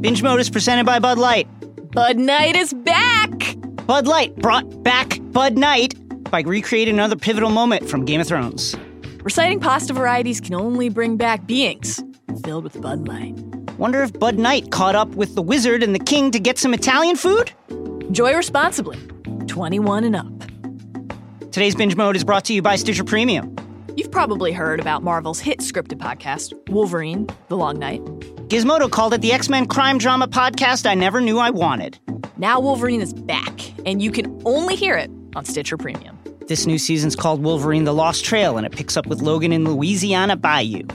Binge Mode is presented by Bud Light. Bud Knight is back! Bud Light brought back Bud Knight by recreating another pivotal moment from Game of Thrones. Reciting pasta varieties can only bring back beings filled with Bud Light. Wonder if Bud Knight caught up with the wizard and the king to get some Italian food? Enjoy responsibly. 21 and up. Today's Binge Mode is brought to you by Stitcher Premium. You've probably heard about Marvel's hit scripted podcast, Wolverine The Long Night. Gizmodo called it the X Men crime drama podcast I never knew I wanted. Now Wolverine is back, and you can only hear it on Stitcher Premium. This new season's called Wolverine The Lost Trail, and it picks up with Logan in Louisiana Bayou.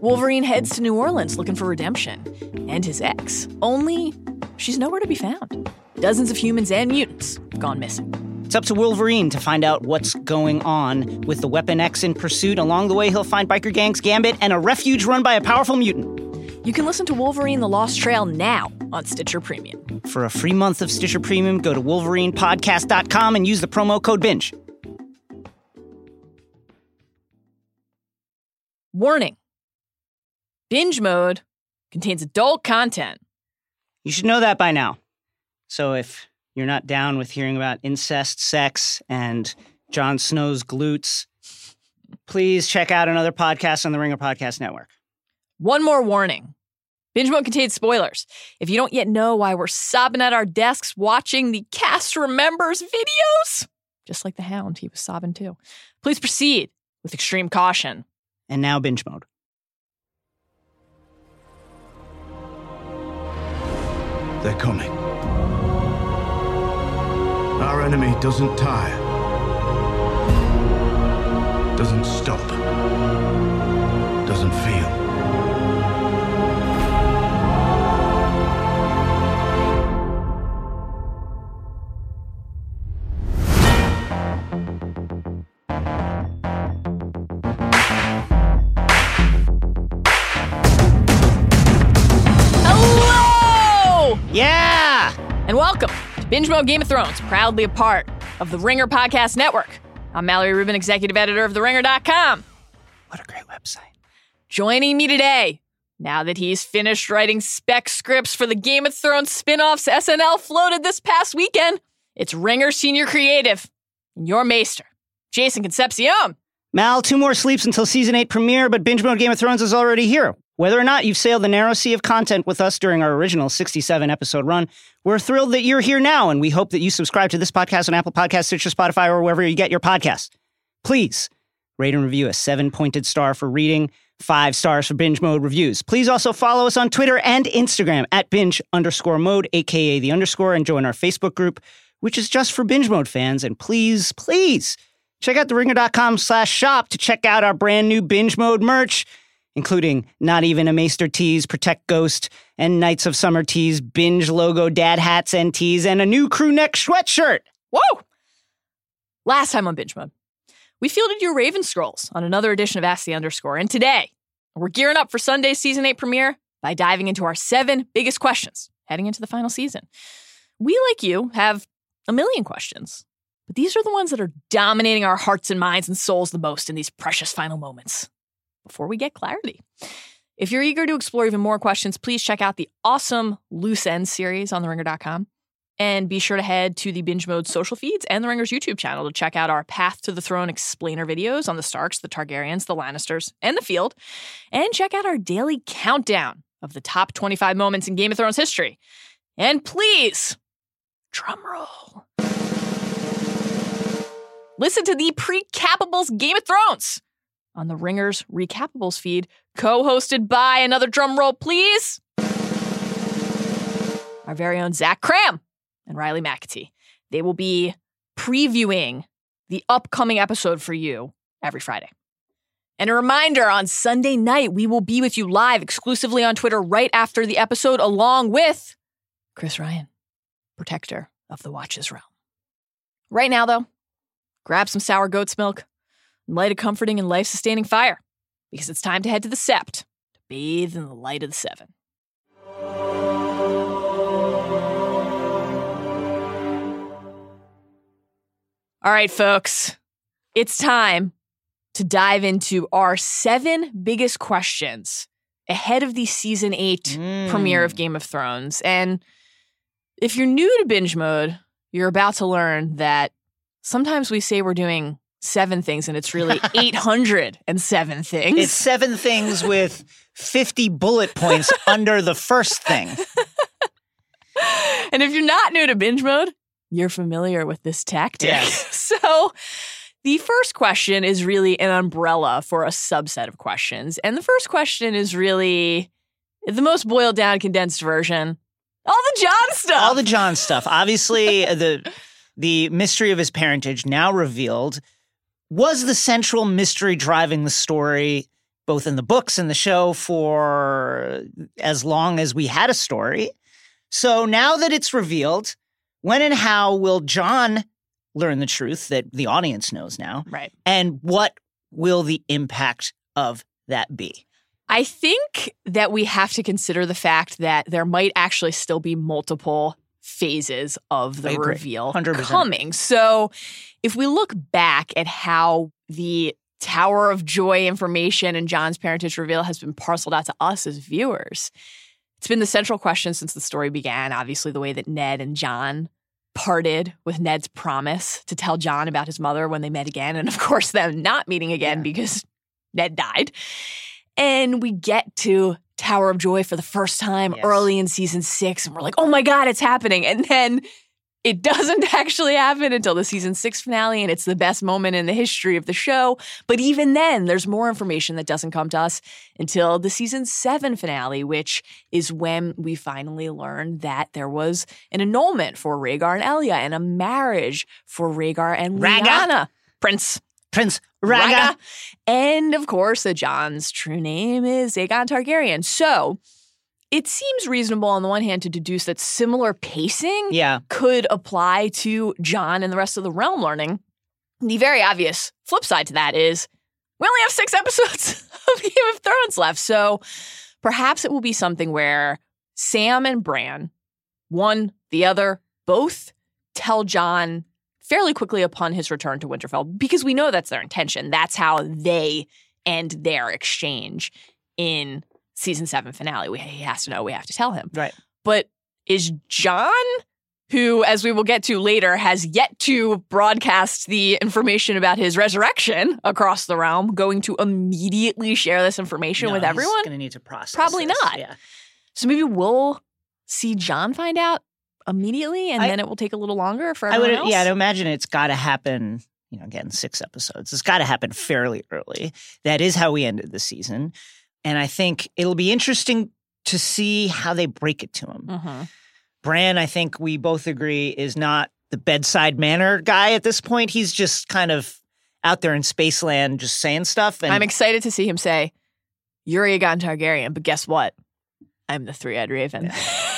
Wolverine heads to New Orleans looking for redemption, and his ex. Only she's nowhere to be found. Dozens of humans and mutants gone missing. It's up to Wolverine to find out what's going on with the Weapon X in pursuit. Along the way, he'll find biker gangs, Gambit, and a refuge run by a powerful mutant. You can listen to Wolverine The Lost Trail now on Stitcher Premium. For a free month of Stitcher Premium, go to wolverinepodcast.com and use the promo code BINGE. Warning Binge mode contains adult content. You should know that by now. So if you're not down with hearing about incest, sex, and Jon Snow's glutes, please check out another podcast on the Ringer Podcast Network. One more warning. Binge mode contains spoilers. If you don't yet know why we're sobbing at our desks watching the cast remembers videos, just like the hound, he was sobbing too. Please proceed with extreme caution. And now binge mode. They're coming. Our enemy doesn't tire, doesn't stop, doesn't feel. Binge Mode Game of Thrones, proudly a part of the Ringer Podcast Network. I'm Mallory Rubin, executive editor of TheRinger.com. What a great website. Joining me today, now that he's finished writing spec scripts for the Game of Thrones spin offs SNL floated this past weekend, it's Ringer Senior Creative and your maester, Jason Concepcion. Mal, two more sleeps until season 8 premiere, but binge mode Game of Thrones is already here. Whether or not you've sailed the narrow sea of content with us during our original 67 episode run, we're thrilled that you're here now, and we hope that you subscribe to this podcast on Apple Podcasts, Stitcher, Spotify, or wherever you get your podcasts. Please rate and review a seven pointed star for reading, five stars for binge mode reviews. Please also follow us on Twitter and Instagram at binge underscore mode, aka the underscore, and join our Facebook group, which is just for binge mode fans. And please, please check out theringer.com slash shop to check out our brand new binge mode merch including Not Even a Maester tees, Protect Ghost, and Knights of Summer tees, binge logo dad hats and tees, and a new crew neck sweatshirt. Whoa! Last time on Binge Mode, we fielded your Raven Scrolls on another edition of Ask the Underscore, and today we're gearing up for Sunday's season 8 premiere by diving into our seven biggest questions heading into the final season. We, like you, have a million questions, but these are the ones that are dominating our hearts and minds and souls the most in these precious final moments before we get clarity. If you're eager to explore even more questions, please check out the awesome Loose Ends series on theringer.com. And be sure to head to the Binge Mode social feeds and the Ringer's YouTube channel to check out our Path to the Throne explainer videos on the Starks, the Targaryens, the Lannisters, and the field. And check out our daily countdown of the top 25 moments in Game of Thrones history. And please, drum roll. Listen to the Pre-Capables Game of Thrones on the Ringers Recapables feed, co hosted by another drum roll, please. Our very own Zach Kram and Riley McAtee. They will be previewing the upcoming episode for you every Friday. And a reminder on Sunday night, we will be with you live exclusively on Twitter right after the episode, along with Chris Ryan, protector of the Watches realm. Right now, though, grab some sour goat's milk and light a comforting and life sustaining fire because it's time to head to the Sept to bathe in the light of the seven. All right, folks, it's time to dive into our seven biggest questions ahead of the season eight Mm. premiere of Game of Thrones. And if you're new to binge mode, you're about to learn that sometimes we say we're doing seven things and it's really 807 things. It's seven things with 50 bullet points under the first thing. and if you're not new to binge mode, you're familiar with this tactic. Yes. so the first question is really an umbrella for a subset of questions. And the first question is really the most boiled down, condensed version. All the Jon stuff. All the Jon stuff. Obviously, the the mystery of his parentage now revealed was the central mystery driving the story both in the books and the show for as long as we had a story. So now that it's revealed, when and how will Jon learn the truth that the audience knows now? right. And what will the impact of that be? I think that we have to consider the fact that there might actually still be multiple phases of the reveal 100%. coming. So if we look back at how the Tower of Joy information and Jon's parentage reveal has been parceled out to us as viewers, it's been the central question since the story began. Obviously, the way that Ned and Jon parted with Ned's promise to tell Jon about his mother when they met again. And of course, them not meeting again Yeah. because Ned died. And we get to Tower of Joy for the first time Yes. early in season six. And we're like, oh my God, it's happening. And then it doesn't actually happen until the season six finale. And it's the best moment in the history of the show. But even then, there's more information that doesn't come to us until the season seven finale, which is when we finally learn that there was an annulment for Rhaegar and Elia and a marriage for Rhaegar and. Lyanna. Prince Prince Raga. Raga. And of course, that Jon's true name is Aegon Targaryen. So it seems reasonable on the one hand to deduce that similar pacing Yeah. could apply to Jon and the rest of the realm learning. The very obvious flip side to that is we only have six episodes of Game of Thrones left. So perhaps it will be something where Sam and Bran, one, the other, both tell Jon fairly quickly upon his return to Winterfell because we know that's their intention. That's how they end their exchange in season seven finale. We, he has to know, we have to tell him. Right. But is Jon, who, as we will get to later, has yet to broadcast the information about his resurrection across the realm, going to immediately share this information No, with he's everyone? going to need to process. Probably this. not. Yeah. So maybe we'll see Jon find out immediately, and I- then it will take a little longer for I would, else. yeah, I'd imagine it's got to happen. You know, again, six episodes. It's got to happen fairly early. That is how we ended the season, and I think it'll be interesting to see how they break it to him. Mhm. Bran, I think we both agree, is not the bedside manner guy at this point. He's just kind of out there in Spaceland, just saying stuff. And I'm excited to see him say, "You're Aegon Targaryen," but guess what? I'm the three-eyed raven.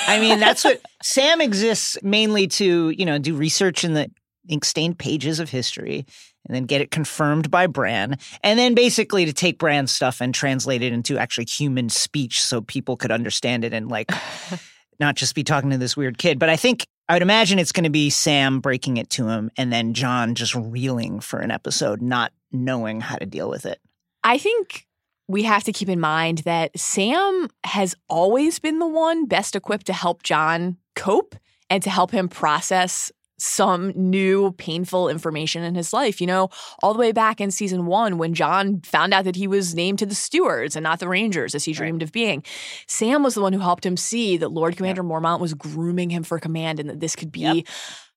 I mean, that's what Sam exists mainly to, you know, do research in the ink stained pages of history and then get it confirmed by Bran. And then basically to take Bran's stuff and translate it into actually human speech so people could understand it and like not just be talking to this weird kid. But I think I would imagine it's going to be Sam breaking it to him and then Jon just reeling for an episode, not knowing how to deal with it. I think we have to keep in mind that Sam has always been the one best equipped to help Jon cope and to help him process some new painful information in his life. You know, all the way back in season one, when Jon found out that he was named to the stewards and not the Rangers as he dreamed of being, Sam was the one who helped him see that Lord Commander Mormont was grooming him for command and that this could be. Yep.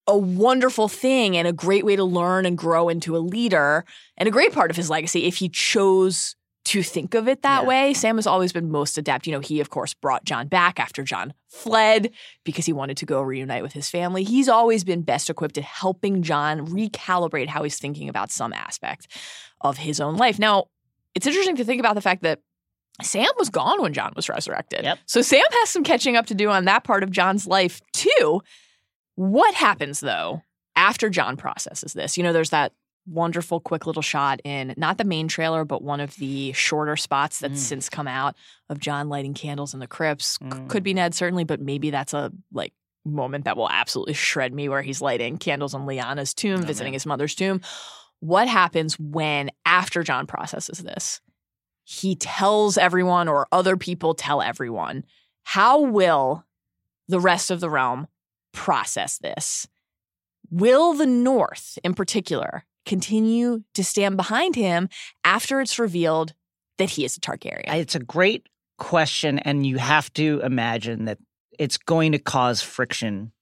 A wonderful thing and a great way to learn and grow into a leader, and a great part of his legacy if he chose to think of it that Yeah. way. Sam has always been most adept. You know, he, of course, brought Jon back after Jon fled because he wanted to go reunite with his family. He's always been best equipped at helping Jon recalibrate how he's thinking about some aspect of his own life. Now, it's interesting to think about the fact that Sam was gone when Jon was resurrected. Yep. So Sam has some catching up to do on that part of Jon's life, too. What happens, though, after Jon processes this? You know, there's that wonderful quick little shot in not the main trailer but one of the shorter spots that's Mm. since come out of Jon lighting candles in the crypts Mm. could be Ned certainly but maybe that's a like moment that will absolutely shred me where he's lighting candles on Lyanna's tomb Oh, visiting man. his mother's tomb what happens when after Jon processes this he tells everyone or other people tell everyone. How will the rest of the realm process this? Will the North, in particular, continue to stand behind him after it's revealed that he is a Targaryen? It's a great question, and you have to imagine that it's going to cause friction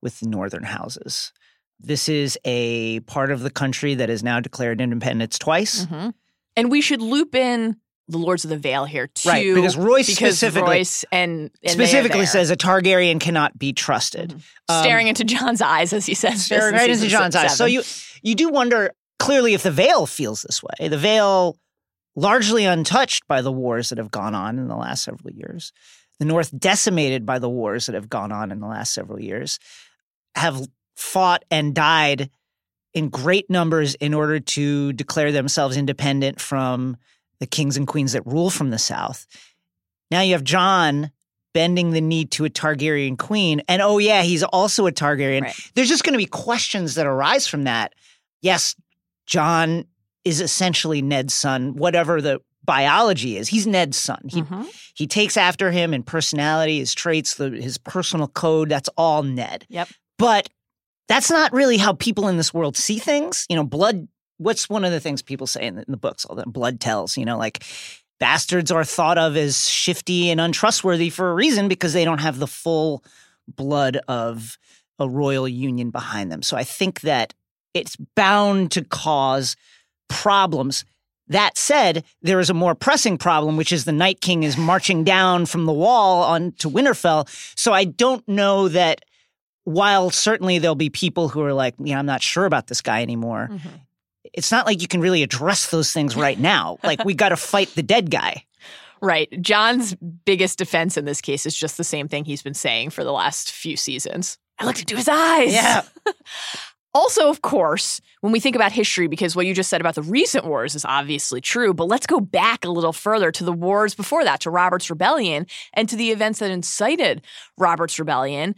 with the northern houses. This is a part of the country that has now declared independence twice. Mhm. And we should loop in the Lords of the Vale here too, Right, because Royce because specifically- Royce and, and Specifically says a Targaryen cannot be trusted. Um, staring into Jon's eyes as he says, staring in right into Jon's eyes. So you you do wonder clearly if the Vale feels this way. The Vale, largely untouched by the wars that have gone on in the last several years, the North decimated by the wars that have gone on in the last several years, have fought and died in great numbers in order to declare themselves independent from the kings and queens that rule from the South. Now you have Jon bending the knee to a Targaryen queen, and oh yeah, he's also a Targaryen Right. there's just going to be questions that arise from that. Yes, Jon is essentially Ned's son, whatever the biology is. He's Ned's son. He Mhm. he takes after him in personality, his traits, the, his personal code. That's all Ned. Yep. But that's not really how people in this world see things. You know, blood. What's one of the things people say in the, in the books? All that blood tells. You know, like bastards are thought of as shifty and untrustworthy for a reason because they don't have the full blood of a royal union behind them. So I think that it's bound to cause problems. That said, there is a more pressing problem, which is the Night King is marching down from the wall on to Winterfell. So I don't know that while certainly there'll be people who are like, yeah, I'm not sure about this guy anymore. Mhm. It's not like you can really address those things right now. like we got to fight the dead guy. Right. Jon's biggest defense in this case is just the same thing he's been saying for the last few seasons. I looked into his eyes. Yeah. Also, of course, when we think about history, because what you just said about the recent wars is obviously true, but let's go back a little further to the wars before that, to Robert's Rebellion and to the events that incited Robert's Rebellion.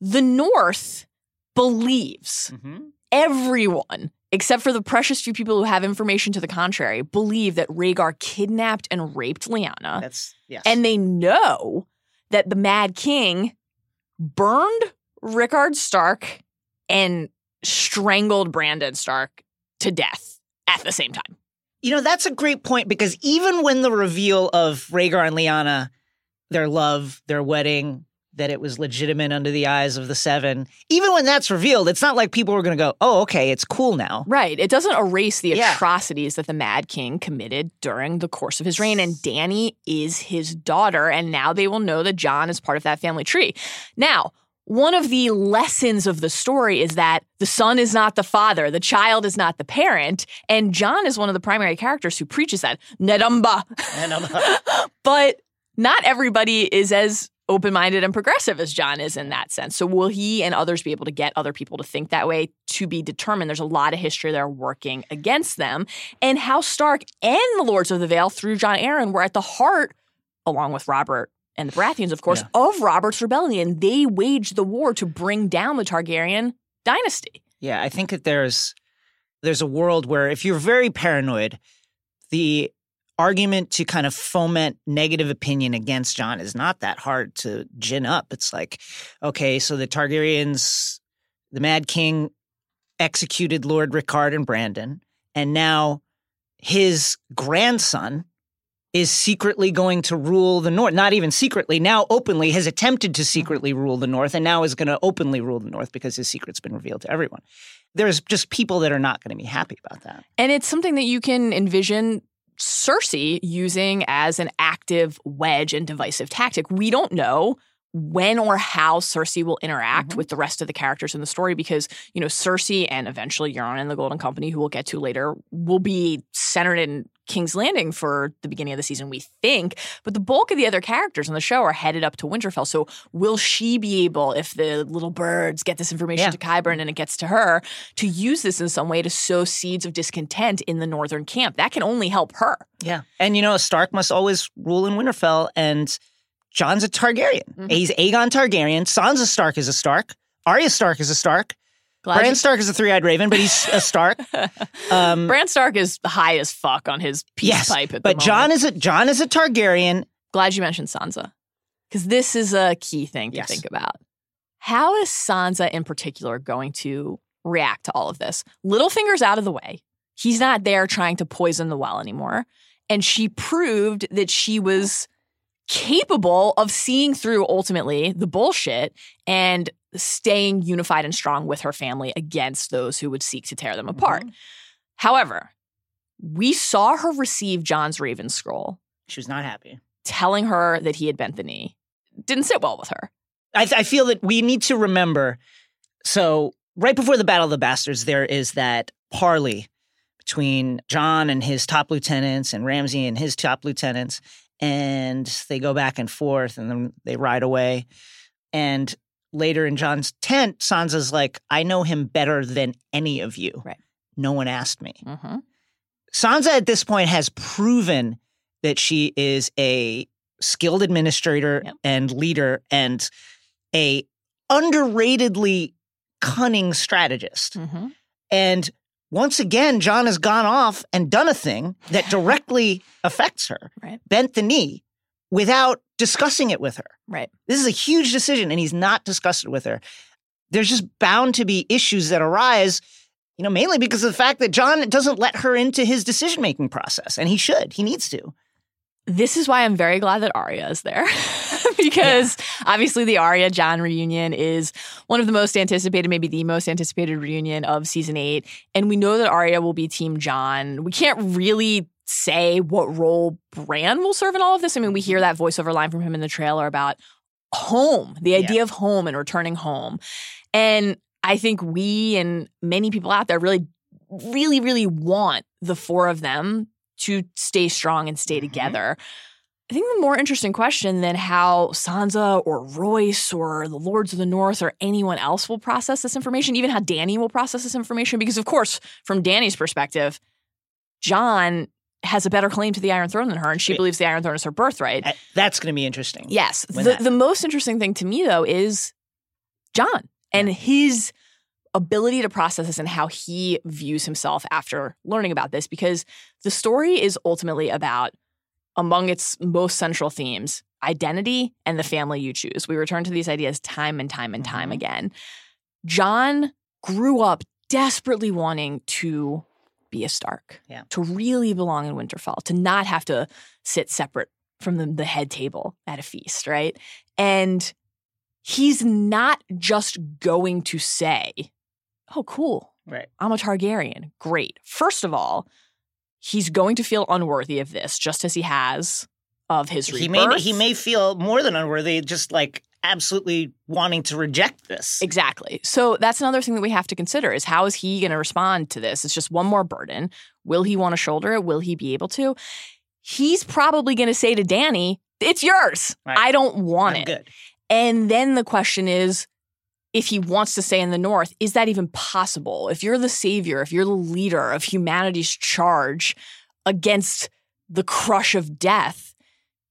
The North believes mm-hmm. everyone, except for the precious few people who have information to the contrary, believe that Rhaegar kidnapped and raped Lyanna. That's yes. And they know that the Mad King burned Rickard Stark and strangled Brandon Stark to death at the same time. You know, that's a great point because even when the reveal of Rhaegar and Lyanna, their love, their wedding, that it was legitimate under the eyes of the seven, even when that's revealed, it's not like people are going to go, oh, okay, it's cool now. Right. It doesn't erase the Yeah. atrocities that the Mad King committed during the course of his reign. And Dany is his daughter. And now they will know that Jon is part of that family tree. Now, one of the lessons of the story is that the son is not the father, the child is not the parent. And Jon is one of the primary characters who preaches that. Nedumba. But not everybody is as open minded and progressive as Jon is in that sense. So, will he and others be able to get other people to think that way to be determined? There's a lot of history there working against them. And House Stark and the Lords of the Vale through Jon Arryn were at the heart, along with Robert and the Baratheons, of course, of Robert's rebellion. They waged the war to bring down the Targaryen dynasty. yeah, I think that there's there's a world where if you're very paranoid, the argument to kind of foment negative opinion against Jon is not that hard to gin up. It's like, okay, so the Targaryens, the Mad King executed Lord Rickard and Brandon, and now his grandson is secretly going to rule the North. Not even secretly, now openly has attempted to mm-hmm. secretly rule the North and now is going to openly rule the North because his secret's been revealed to everyone. There's just people that are not going to be happy about that. And it's something that you can envision Cersei using as an active wedge and divisive tactic. We don't know when or how Cersei will interact Mhm. with the rest of the characters in the story because, you know, Cersei and eventually Euron and the Golden Company, who we'll get to later, will be centered in King's Landing for the beginning of the season, we think. But the bulk of the other characters on the show are headed up to Winterfell. So will she be able, if the little birds get this information Yeah. to Qyburn and it gets to her, to use this in some way to sow seeds of discontent in the northern camp? That can only help her. Yeah. And you know, a Stark must always rule in Winterfell, and Jon's a Targaryen. Mhm. He's Aegon Targaryen. Sansa Stark is a Stark. Arya Stark is a Stark. Glad Bran you- Stark is a three-eyed raven, but he's a Stark. Um, Bran Stark is high as fuck on his peace yes, pipe at but Jon is a Jon is a Targaryen. Glad you mentioned Sansa. Because this is a key thing to Yes. think about. How is Sansa in particular going to react to all of this? Littlefinger's out of the way. He's not there trying to poison the well anymore. And she proved that she was capable of seeing through ultimately the bullshit and staying unified and strong with her family against those who would seek to tear them mm-hmm. apart. However, we saw her receive Jon's Raven Scroll She was not happy. telling her that he had bent the knee. Didn't sit well with her. I, I feel that we need to remember. So right before the Battle of the Bastards, there is that parley between Jon and his top lieutenants and Ramsay and his top lieutenants, and they go back and forth, and then they ride away. And later in Jon's tent, Sansa's like, "I know him better than any of you. Right. No one asked me." Mm-hmm. Sansa at this point has proven that she is a skilled administrator Yep. and leader and a underratedly cunning strategist. Mm-hmm. And once again, Jon has gone off and done a thing that directly affects her. Right. Bent the knee without discussing it with her. Right. This is a huge decision, and he's not discussed it with her. There's just bound to be issues that arise, you know, mainly because of the fact that Jon doesn't let her into his decision making process, and he should. He needs to. This is why I'm very glad that Arya is there. because obviously the Arya Jon reunion is one of the most anticipated, maybe the most anticipated reunion of season eight. And we know that Arya will be Team Jon. We can't really say what role Bran will serve in all of this. I mean, we hear that voiceover line from him in the trailer about home, the Yeah. idea of home and returning home. And I think we and many people out there really, really, really want the four of them to stay strong and stay Mhm. together. I think the more interesting question than how Sansa or Royce or the Lords of the North or anyone else will process this information, even how Dany will process this information, because of course, from Dany's perspective, Jon has a better claim to the Iron Throne than her, and she Yeah. believes the Iron Throne is her birthright. Uh, That's going to be interesting. Yes. The, that- the most interesting thing to me, though, is Jon and his ability to process this and how he views himself after learning about this, because the story is ultimately about, among its most central themes, identity and the family you choose. We return to these ideas time and time and time Mhm. again. Jon grew up desperately wanting to be a Stark, Yeah. to really belong in Winterfell, to not have to sit separate from the, the head table at a feast, right? And he's not just going to say, oh, cool, Right. I'm a Targaryen. Great. First of all, he's going to feel unworthy of this, just as he has of his He may he may feel more than unworthy, just like absolutely wanting to reject this. Exactly. So that's another thing that we have to consider is how is he going to respond to this? It's just one more burden. Will he want to shoulder it? Will he be able to? He's probably going to say to Dany, "It's yours. Right. I don't want I'm it." good. And then the question is if he wants to stay in the North, is that even possible? If you're the savior, if you're the leader of humanity's charge against the crush of death,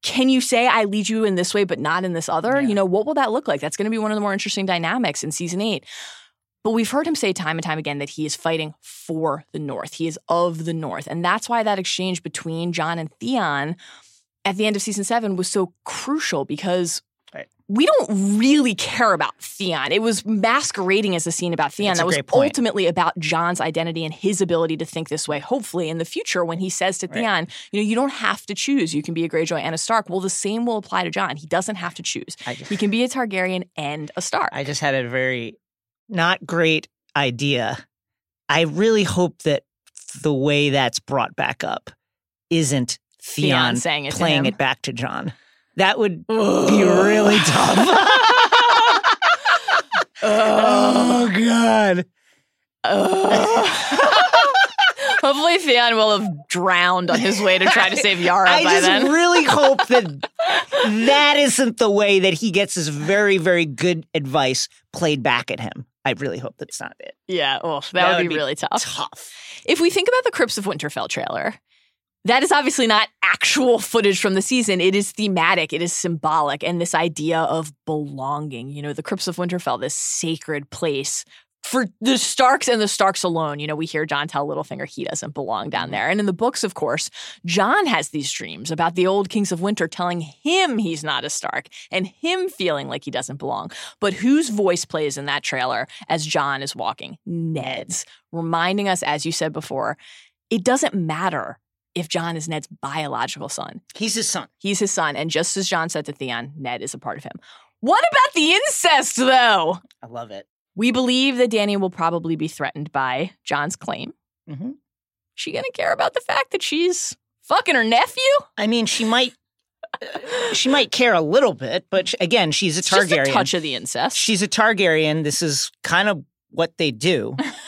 can you say, I lead you in this way, but not in this other? Yeah. You know, what will that look like? That's going to be one of the more interesting dynamics in season eight. But we've heard him say time and time again that he is fighting for the North. He is of the North. And that's why that exchange between Jon and Theon at the end of season seven was so crucial because. We don't really care about Theon. It was masquerading as a scene about Theon That's that was ultimately about Jon's identity and his ability to think this way, hopefully in the future when he says to Right. Theon, you know, you don't have to choose. You can be a Greyjoy and a Stark. Well, the same will apply to Jon. He doesn't have to choose. Just, He can be a Targaryen and a Stark. I just had a very not great idea. I really hope that the way that's brought back up isn't Theon, Theon saying it playing it back to Jon. That would be really tough. oh God. Hopefully, Theon will have drowned on his way to try to save Yara I by just then. really hope that that isn't the way that he gets his very, very good advice played back at him. I really hope that's not it. yeah, oh, that, That would, would be, be really tough. Tough. If we think about the Crypts of Winterfell trailer, that is obviously not actual footage from the season. It is thematic, it is symbolic, and this idea of belonging. You know, the Crypts of Winterfell, this sacred place for the Starks and the Starks alone, you know, we hear Jon tell Littlefinger he doesn't belong down mm-hmm. there. And in the books, of course, Jon has these dreams about the old Kings of Winter telling him he's not a Stark and him feeling like he doesn't belong. But whose voice plays in that trailer as Jon is walking? Ned's, reminding us, as you said before, it doesn't matter if Jon is Ned's biological son. He's his son. He's his son. And just as Jon said to Theon, Ned is a part of him. What about the incest, though? I love it. We believe that Dany will probably be threatened by Jon's claim. Mm-hmm. She gonna care about the fact that she's fucking her nephew? I mean, she might. uh, she might care a little bit, but sh- again, she's a Targaryen. a touch of the incest. She's a Targaryen. This is kind of what they do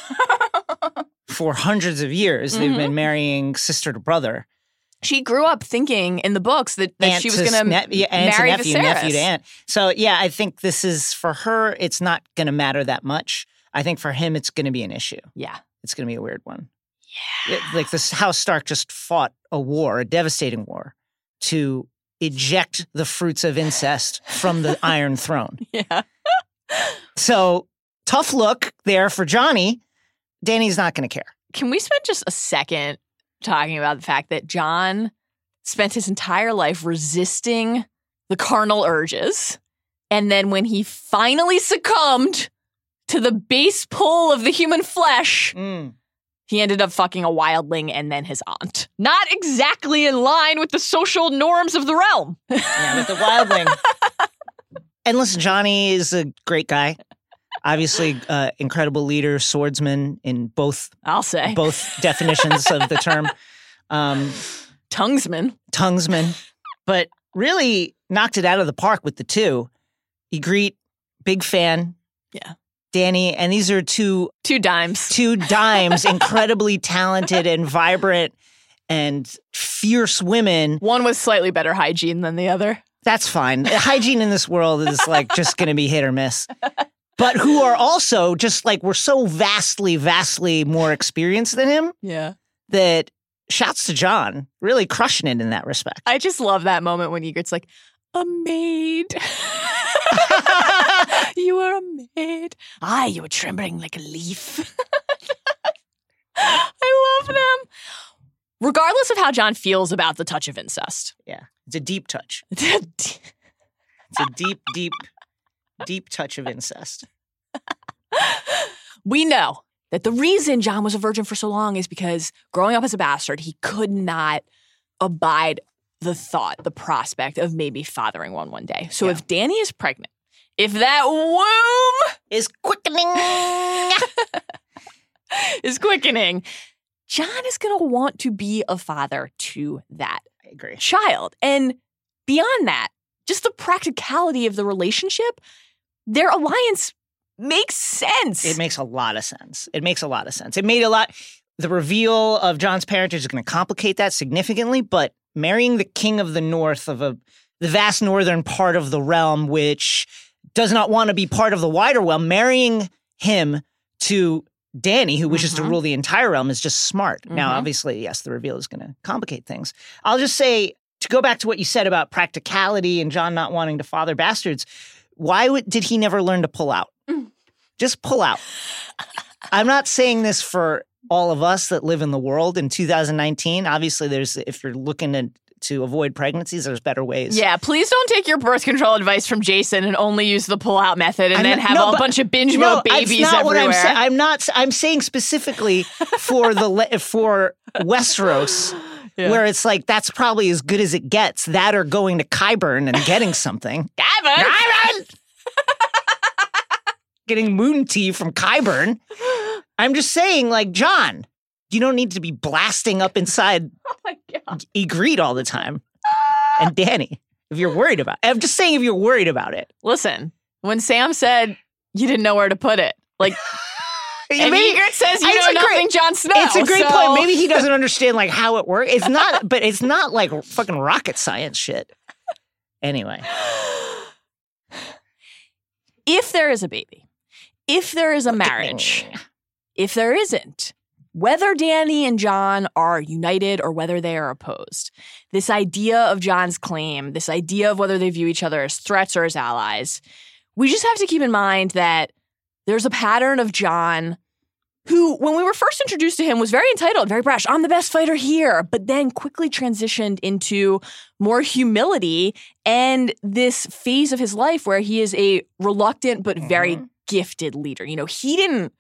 for hundreds of years. They've Mhm. been marrying sister to brother, she grew up thinking in the books that, that she was gonna ne- yeah, aunt to marry nephew, Viserys. nephew to aunt. So yeah, I think this is for her. It's not going to matter that much. I think for him, it's going to be an issue. Yeah. It's going to be a weird one. Yeah. like this House Stark just fought a war, a devastating war, to eject the fruits of incest from the Iron Throne. Yeah. So tough look there for Johnny. Dany's not going to care. Can we spend just a second talking about the fact that Jon spent his entire life resisting the carnal urges? And then when he finally succumbed to the base pull of the human flesh, mm. he ended up fucking a wildling and then his aunt. Not exactly in line with the social norms of the realm. Yeah, with the wildling. and listen, Johnny is a great guy. Obviously, uh, incredible leader, swordsman in both I'll say. both definitions of the term. Um, Tonguesman. tonguesman, but really knocked it out of the park with the two. Ygritte, big fan. Yeah. Dany, and these are two Two dimes. two dimes, incredibly talented and vibrant and fierce women. One with slightly better hygiene than the other. That's fine. Hygiene in this world is like just going to be hit or miss. But who are also just like we're so vastly, vastly more experienced than him Yeah. that shouts to Jon, really crushing it in that respect. I just love that moment when Ygritte's like, a maid. you are a maid. Ah, you were trembling like a leaf. I love them. Regardless of how Jon feels about the touch of incest, Yeah. It's a deep touch. It's a deep, deep, deep touch of incest. we know that the reason Jon was a virgin for so long is because growing up as a bastard, he could not abide the thought, the prospect of maybe fathering one one day. So Yeah. if Dany is pregnant, if that womb Is quickening. is quickening, Jon is going to want to be a father to that I agree. child. And beyond that, just the practicality of the relationship, their alliance makes sense. It makes a lot of sense. It makes a lot of sense. It made a lot. The reveal of Jon's parentage is going to complicate that significantly, but marrying the king of the north of a the vast northern part of the realm, which does not want to be part of the wider realm, marrying him to Dany, who wishes to Mhm. rule the entire realm, is just smart. Now, Mhm. obviously, yes, the reveal is going to complicate things. I'll just say to go back to what you said about practicality and Jon not wanting to father bastards. Why would, did he never learn to pull out? Mm. Just pull out. I'm not saying this for all of us that live in the world in 2019. Obviously, there's if you're looking to to avoid pregnancies, there's better ways. yeah, please don't take your birth control advice from Jason and only use the pull-out method and I'm then not- have no, a bunch of binge No, mode babies not what everywhere. I'm saying. I'm not. I'm saying specifically for the for Westeros, Yeah. where it's like that's probably as good as it gets. That or going to Qyburn and getting something. Gavin! Qyburn, getting moon tea from Qyburn. I'm just saying, like Jon, you don't need to be blasting up inside Oh my god. Ygritte all the time, and Dany. If you're worried about, it. I'm just saying if you're worried about it. Listen, when Sam said you didn't know where to put it, like, and Maybe- Ygritte says you know a great- nothing, Jon Snow. It's a great so- point. Maybe he doesn't understand like how it works. It's not, but it's not like fucking rocket science shit. Anyway, if there is a baby, if there is a marriage, if there isn't, whether Dany and Jon are united or whether they are opposed, this idea of Jon's claim, this idea of whether they view each other as threats or as allies, we just have to keep in mind that there's a pattern of Jon who, when we were first introduced to him, was very entitled, very brash. I'm the best fighter here, but then quickly transitioned into more humility and this phase of his life where he is a reluctant but very Mhm. gifted leader. You know, he didn't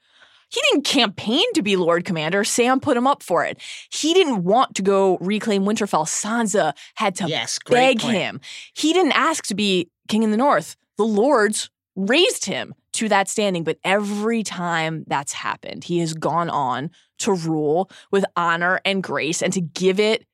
he didn't campaign to be Lord Commander. Sam put him up for it. He didn't want to go reclaim Winterfell. Sansa had to Yes, beg point. him. He didn't ask to be king in the north. The lords raised him to that standing, but every time that's happened, he has gone on to rule with honor and grace and to give it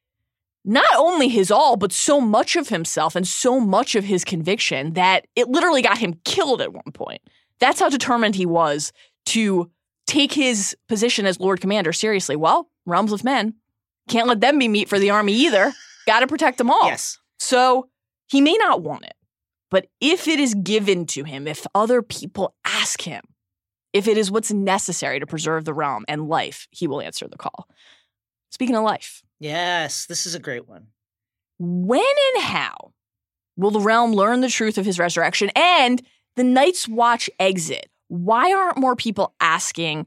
not only his all, but so much of himself and so much of his conviction that it literally got him killed at one point. That's how determined he was to take his position as Lord Commander seriously. Well, realms of men can't let them be meat for the army either. Got to protect them all. Yes. So he may not want it, but if it is given to him, if other people ask him, if it is what's necessary to preserve the realm and life, he will answer the call. Speaking of life, Yes, this is a great one. when and how will the realm learn the truth of his resurrection and the Night's Watch exit? Why aren't more people asking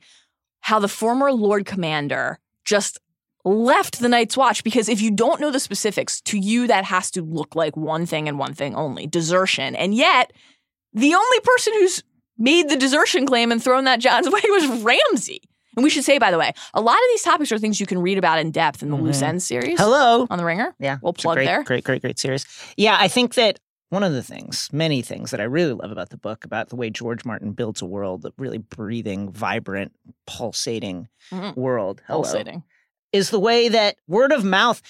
how the former Lord Commander just left the Night's Watch? Because if you don't know the specifics, to you that has to look like one thing and one thing only desertion. And yet, the only person who's made the desertion claim and thrown that Jon's way was Ramsay. And we should say, by the way, a lot of these topics are things you can read about in depth in the Loose Mhm. Ends series Hello. on the Ringer. Yeah. We'll plug great, there. Great, great, great series. Yeah, I think that one of the things, many things that I really love about the book, about the way George Martin builds a world, a really breathing, vibrant, pulsating Mhm. world, hello, Pulsating. Is the way that word of mouth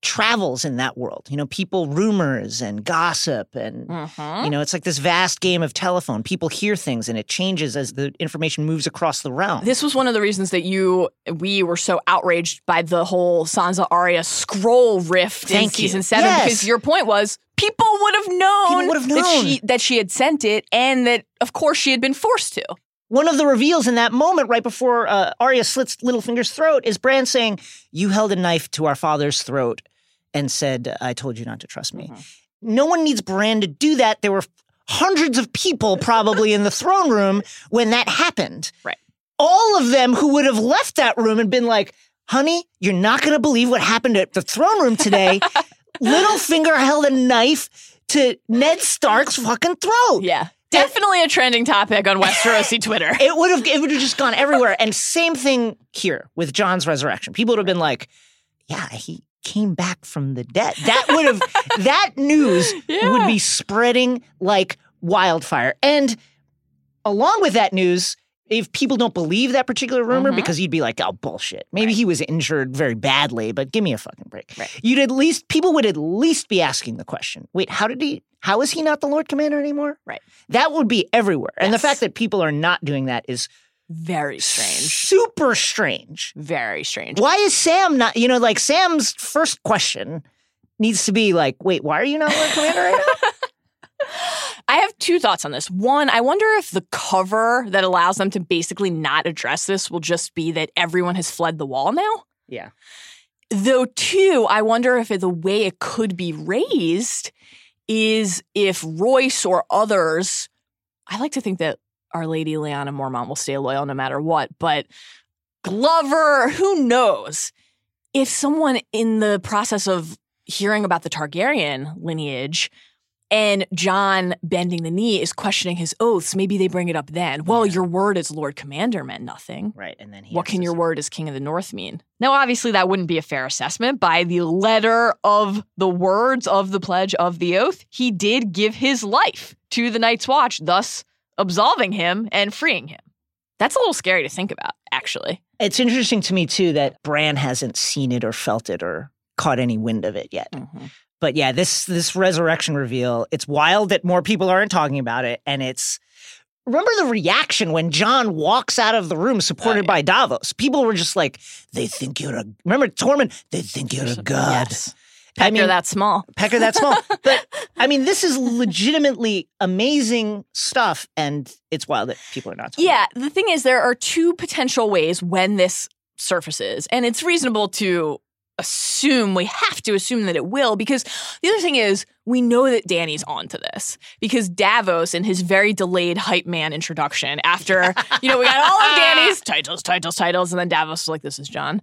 travels in that world. You know, people, rumors and gossip and Mhm. You know, it's like this vast game of telephone. People hear things and it changes as the information moves across the realm. This was one of the reasons that you, we were so outraged by the whole Sansa Arya scroll rift in Thank you. season seven Yes. because your point was people would have known, have that she that she had sent it and that of course she had been forced to. One of the reveals in that moment, right before uh, Arya slits Littlefinger's throat, is Bran saying, "You held a knife to our father's throat and said, I told you not to trust me." Mhm. No one needs Bran to do that. There were hundreds of people probably in the throne room when that happened. Right. All of them who would have left that room and been like, "Honey, you're not going to believe what happened at the throne room today." Littlefinger held a knife to Ned Stark's fucking throat. Yeah. Definitely a trending topic on Westerosi Twitter. It would have it would have just gone everywhere. And same thing here with Jon's resurrection. People would have been like, "Yeah, he came back from the dead." That would have that news Yeah. would be spreading like wildfire. And along with that news, if people don't believe that particular rumor, Mhm. because you'd be like, "Oh, bullshit." Maybe Right. he was injured very badly, but give me a fucking break. Right. You'd at least people would at least be asking the question: Wait, how did he? How is he not the Lord Commander anymore? Right. That would be everywhere. And the fact that people are not doing that is Very strange. super strange. Very strange. Why is Sam not? You know, like Sam's first question needs to be like, "Wait, why are you not Lord Commander right now?" I have two thoughts on this. One, I wonder if the cover that allows them to basically not address this will just be that everyone has fled the wall now. Yeah. Though, two, I wonder if the way it could be raised is if Royce or others, I like to think that Our Lady Lyanna Mormont will stay loyal no matter what, but Glover, who knows? If someone in the process of hearing about the Targaryen lineage and Jon bending the knee is questioning his oaths, maybe they bring it up then. Well, Yeah. your word as Lord Commander meant nothing. Right, and then he. What can your word as King of the North mean? Now, obviously, that wouldn't be a fair assessment by the letter of the words of the pledge of the oath. He did give his life to the Night's Watch, thus absolving him and freeing him. That's a little scary to think about, actually. It's interesting to me too that Bran hasn't seen it or felt it or caught any wind of it yet. Mm-hmm. But yeah, this this resurrection reveal, it's wild that more people aren't talking about it, and it's. Remember the reaction when Jon walks out of the room supported Oh, yeah. by Davos? People were just like, "They think you're a." Remember Tormund? They think you're a god. Yes. I Pecker mean, that small. Pecker that small. but I mean, this is legitimately amazing stuff, and it's wild that people are not. Talking Yeah, the thing is, there are two potential ways when this surfaces, and it's reasonable to assume we have to assume that it will because the other thing is we know that Dany's onto this because Davos, in his very delayed hype man introduction, after, you know, we got all of Dany's titles, titles, titles, and then Davos was like, this is Jon.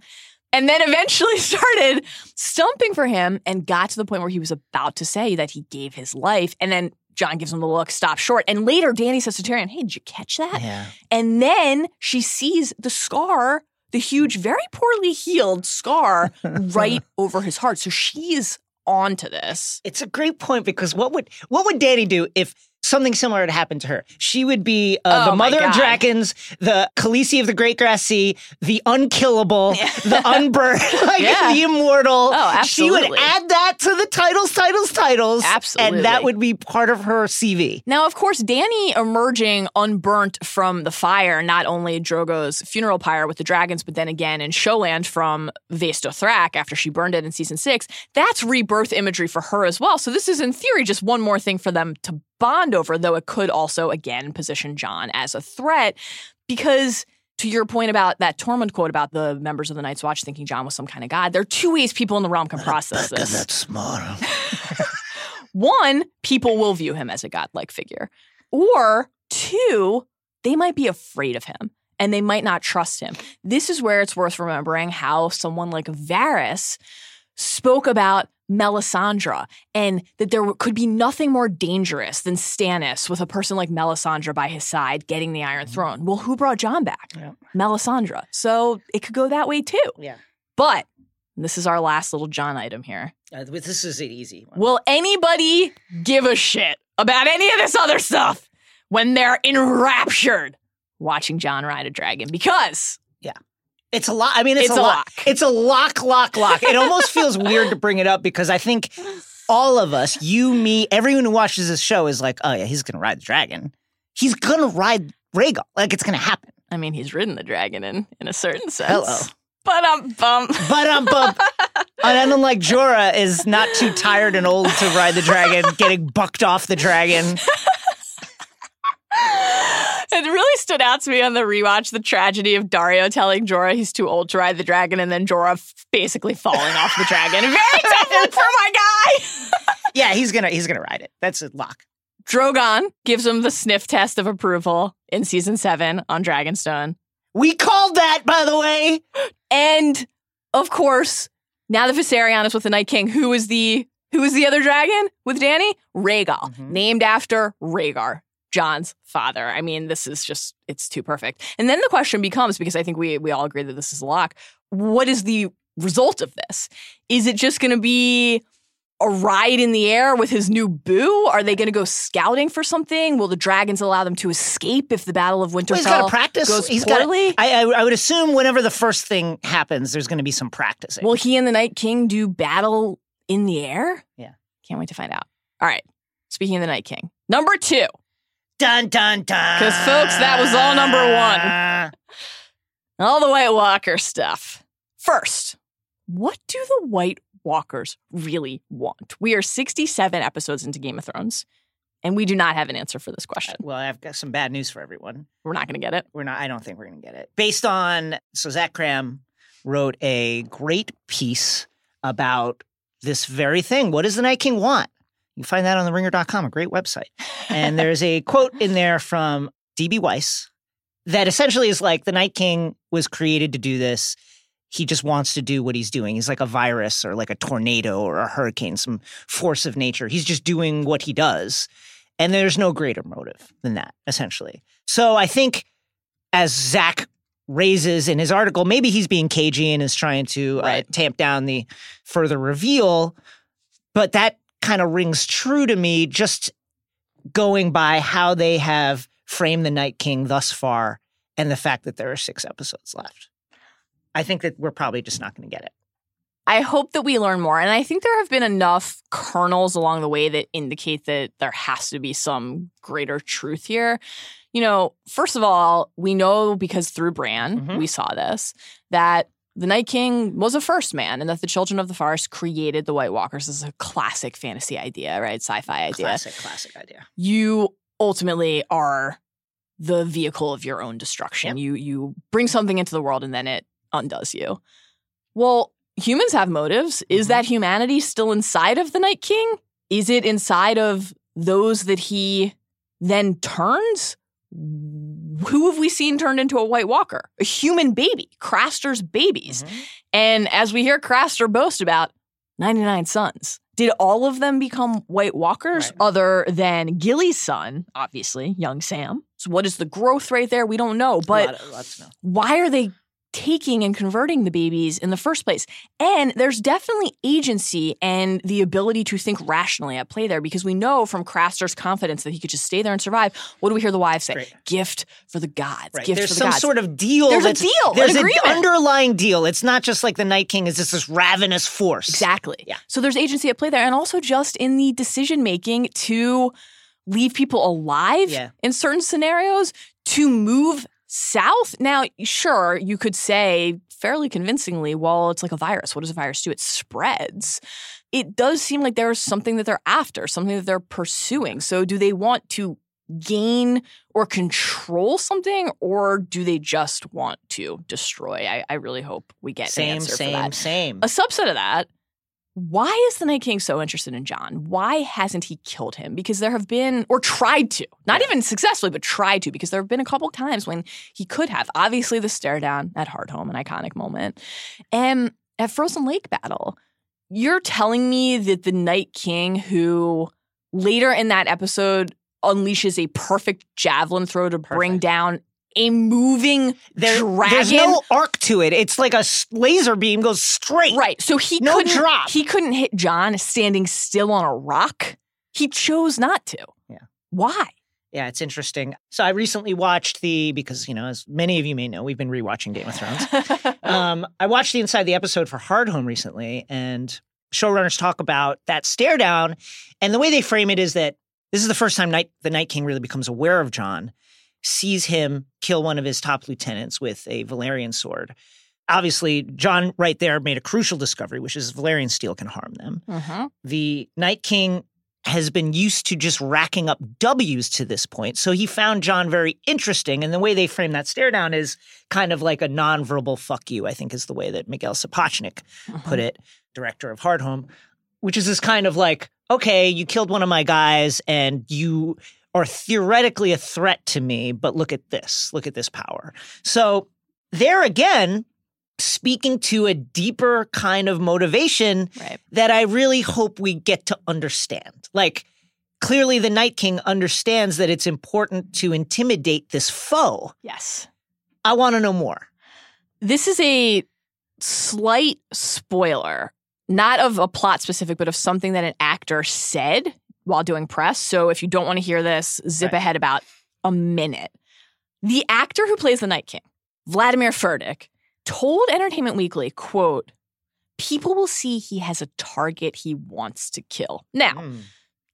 And then eventually started stumping for him and got to the point where he was about to say that he gave his life. And then Jon gives him the look, stop short. And later, Dany says to Tyrion, Hey, did you catch that? Yeah. And then she sees the scar, the huge, very poorly healed scar right over his heart. So she's onto this. It's a great point because what would what would Dany do if something similar had happened to her? She would be uh, Oh the mother of dragons, the Khaleesi of the Great Grass Sea, the unkillable, the unburned, like Yeah. the immortal. Oh, absolutely. She would add that to the titles, titles, titles. Absolutely. And that would be part of her CV. Now, of course, Dany emerging unburnt from the fire, not only Drogo's funeral pyre with the dragons, but then again in Showland from Vaes Dothrak after she burned it in season six, that's rebirth imagery for her as well. So this is, in theory, just one more thing for them to bond over, though it could also, again, position Jon as a threat because. To your point about that Tormund quote about the members of the Night's Watch thinking Jon was some kind of god, there are two ways people in the realm can process this. That's smart. One, people will view him as a godlike figure. Or two, they might be afraid of him and they might not trust him. This is where it's worth remembering how someone like Varys spoke about Melisandre and that there could be nothing more dangerous than Stannis with a person like Melisandre by his side getting the Iron Throne. Well, who brought Jon back? Yeah. Melisandre. So it could go that way too. Yeah. But this is our last little Jon item here. Uh, this is an easy one. Will anybody give a shit about any of this other stuff when they're enraptured watching Jon ride a dragon? Because It's a lot. I mean, it's, It's a, a lock. lock. It's a lock, lock, lock. It almost feels weird to bring it up because I think all of us, you, me, everyone who watches this show is like, oh yeah, he's gonna ride the dragon. He's gonna ride Rhaegal. Like it's gonna happen. I mean, he's ridden the dragon in in a certain sense. Hello. But um bum. But um, but and unlike Jorah is not too tired and old to ride the dragon, getting bucked off the dragon. It really stood out to me on the rewatch the tragedy of Daario telling Jorah he's too old to ride the dragon and then Jorah basically falling off the dragon. Very tough for my guy. Yeah, he's gonna he's gonna ride it. That's a lock. Drogon gives him the sniff test of approval in season seven on Dragonstone. We called that, by the way. And of course, now the Viserion is with the Night King, who is the who is the other dragon with Dany? Rhaegal, Mhm. named after Rhaegar, Jon's father. I mean, this is just it's too perfect. And then the question becomes because I think we we all agree that this is a lock. What is the result of this? Is it just going to be a ride in the air with his new boo? Are they going to go scouting for something? Will the dragons allow them to escape if the Battle of Winterfell Well, he's got to practice. goes He's got. poorly? I, I I would assume whenever the first thing happens, there's going to be some practicing. Will he and the Night King do battle in the air? Yeah. Can't wait to find out. All right. Speaking of the Night King, number two. Dun dun dun. 'Cause, folks, that was all number one. All the White Walker stuff. First, what do the White Walkers really want? We are 67 episodes into Game of Thrones, and we do not have an answer for this question. Well, I've got some bad news for everyone. We're not going to get it. We're not. I don't think we're going to get it. Based on so Zach Kram wrote a great piece about this very thing. What does the Night King want? You find that on the ringer.com, a great website. And there's a quote in there from DB Weiss that essentially is like the Night King was created to do this. He just wants to do what he's doing. He's like a virus or like a tornado or a hurricane, some force of nature. He's just doing what he does. And there's no greater motive than that, essentially. So I think as Zach raises in his article, maybe he's being cagey and is trying to uh, tamp down the further reveal. But that kind of rings true to me just going by how they have framed the Night King thus far and the fact that there are six episodes left. I think that we're probably just not going to get it. I hope that we learn more. And I think there have been enough kernels along the way that indicate that there has to be some greater truth here. You know, first of all, we know because through Bran, Mhm. we saw this, that the Night King was a first man and that the Children of the Forest created the White Walkers is a classic fantasy idea, right? Sci fi idea. Classic, classic idea. You ultimately are the vehicle of your own destruction. You you bring something into the world and then it undoes you. Well, humans have motives. Is Mhm. that humanity still inside of the Night King? Is it inside of those that he then turns? Who have we seen turned into a White Walker? A human baby, Craster's babies. Mm-hmm. And as we hear Craster boast about 99 sons, did all of them become White Walkers Right. other than Gilly's son, obviously, young Sam? So, what is the growth rate there? We don't know. But Lot of- know. why are they taking and converting the babies in the first place? And there's definitely agency and the ability to think rationally at play there because we know from Craster's confidence that he could just stay there and survive. What do we hear the wives say? Right. Gift for the gods. Right. Gift There's for the some gods. sort of deal. There's a deal, There's an agreement. underlying deal. It's not just like the Night King is just this ravenous force. Exactly. Yeah. So there's agency at play there, and also just in the decision making to leave people alive Yeah. in certain scenarios to move south. Now, sure, you could say fairly convincingly, well, it's like a virus. What does a virus do? It spreads. It does seem like there is something that they're after, something that they're pursuing. So do they want to gain or control something, or do they just want to destroy? I, I really hope we get an Same, answer for same, that. same. A subset of that, why is the Night King so interested in Jon? Why hasn't he killed him? Because there have been, or tried to, not even successfully, but tried to, because there have been a couple times when he could have. Obviously, the stare down at Hardhome, an iconic moment. And at Frozen Lake Battle, you're telling me that the Night King, who later in that episode unleashes a perfect javelin throw to bring down a moving There- dragon. There's no arc to it. It's like a laser beam goes straight. Right. So he No couldn't drop. He couldn't hit Jon standing still on a rock. He chose not to. Yeah. Why? Yeah, it's interesting. So I recently watched the because you know, as many of you may know, we've been rewatching Game of Thrones. um, I watched the inside the episode for Hardhome recently, and showrunners talk about that stare down, and the way they frame it is that this is the first time Night, the Night King really becomes aware of Jon, sees him kill one of his top lieutenants with a Valyrian sword. Obviously, Jon right there made a crucial discovery, which is Valyrian steel can harm them. Mhm. The Night King has been used to just racking up W's to this point. So he found Jon very interesting. And the way they frame that stare down is kind of like a nonverbal fuck you, I think is the way that Miguel Sapochnik put it, director of Hardhome, which is this kind of like, okay, you killed one of my guys and you are theoretically a threat to me, but look at this. Look at this power. So there again, speaking to a deeper kind of motivation Right. that I really hope we get to understand. Like, clearly, the Night King understands that it's important to intimidate this foe. Yes. I want to know more. This is a slight spoiler, not of a plot specific, but of something that an actor said while doing press. So if you don't want to hear this, zip Right. ahead about a minute. The actor who plays the Night King, Vladimir Furdik, told Entertainment Weekly, quote, people will see he has a target he wants to kill. Now, Hmm.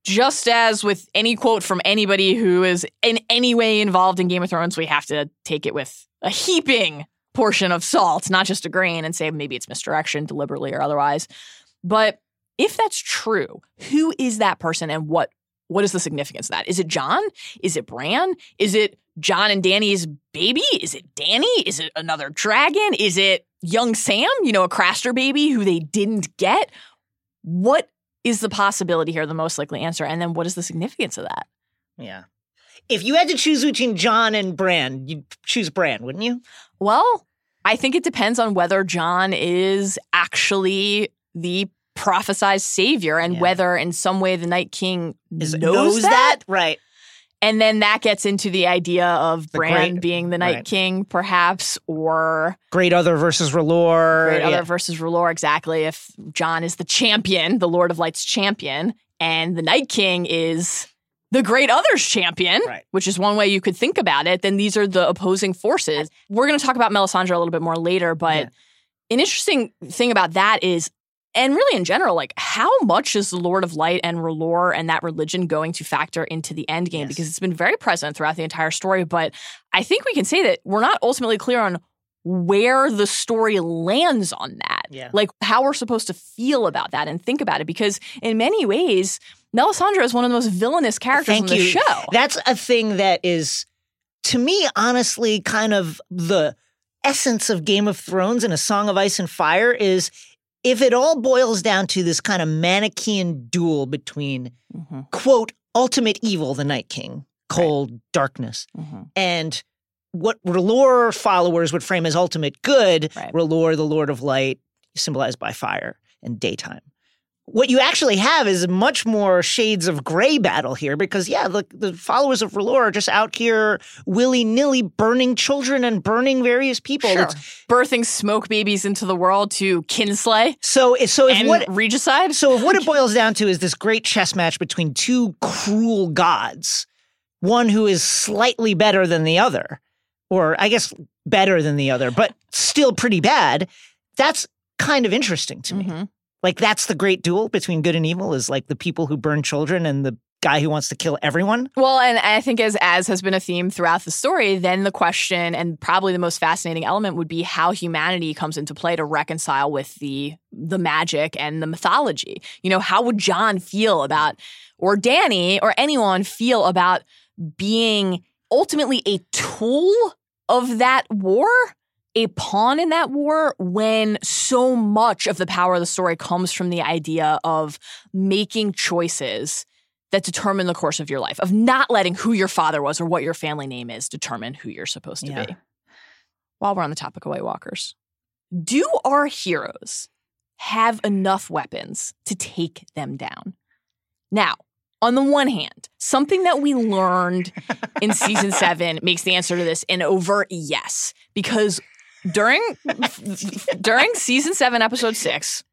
just as with any quote from anybody who is in any way involved in Game of Thrones, we have to take it with a heaping portion of salt, not just a grain, and say maybe it's misdirection, deliberately or otherwise. But if that's true, who is that person and what what is the significance of that? Is it Jon? Is it Bran? Is it Jon and Dany's baby? Is it Dany? Is it another dragon? Is it young Sam, you know, a Craster baby who they didn't get? What is the possibility here, the most likely answer? And then what is the significance of that? Yeah. If you had to choose between Jon and Bran, you'd choose Bran, wouldn't you? Well, I think it depends on whether Jon is actually the prophesized savior and Yeah. whether in some way the Night King Is- knows, that. Right. And then that gets into the idea of The Bran great- being the Night right. King, perhaps, or Great Other versus R'hllor. Great yeah. Other versus R'hllor, exactly. If Jon is the champion, the Lord of Light's champion, and the Night King is the Great Other's champion, Right. which is one way you could think about it, then these are the opposing forces. We're going to talk about Melisandre a little bit more later, but Yeah. an interesting thing about that is, and really in general, like how much is the Lord of Light and R'hllor and that religion going to factor into the end game? Yes. Because it's been very present throughout the entire story, but I think we can say that we're not ultimately clear on where the story lands on that. Yeah. Like how we're supposed to feel about that and think about it. Because in many ways, Melisandre is one of the most villainous characters Thank on the you. show. That's a thing that is, to me, honestly, kind of the essence of Game of Thrones and A Song of Ice and Fire is if it all boils down to this kind of Manichaean duel between, Mm-hmm. quote, ultimate evil, the Night King, cold darkness, Mm-hmm. and what R'hllor followers would frame as ultimate good, Right. R'hllor, the Lord of Light, symbolized by fire and daytime. What you actually have is much more shades of gray battle here because, yeah, the, the followers of R'hllor are just out here willy nilly burning children and burning various people. Sure. It's- Birthing smoke babies into the world to kinslay So, so if and what regicide. So if what it boils down to is this great chess match between two cruel gods, one who is slightly better than the other, or I guess better than the other, but still pretty bad, that's kind of interesting to me. Mm-hmm. Like that's the great duel between good and evil is like the people who burn children and the guy who wants to kill everyone. Well, and I think as as has been a theme throughout the story, then the question and probably the most fascinating element would be how humanity comes into play to reconcile with the the magic and the mythology. You know, how would Jon feel about or Dany or anyone feel about being ultimately a tool of that war? A pawn in that war when so much of the power of the story comes from the idea of making choices that determine the course of your life, of not letting who your father was or what your family name is determine who you're supposed to Yeah. be. While we're on the topic of White Walkers, do our heroes have enough weapons to take them down? Now, on the one hand, something that we learned in season seven makes the answer to this an overt yes, because during during season seven, episode six,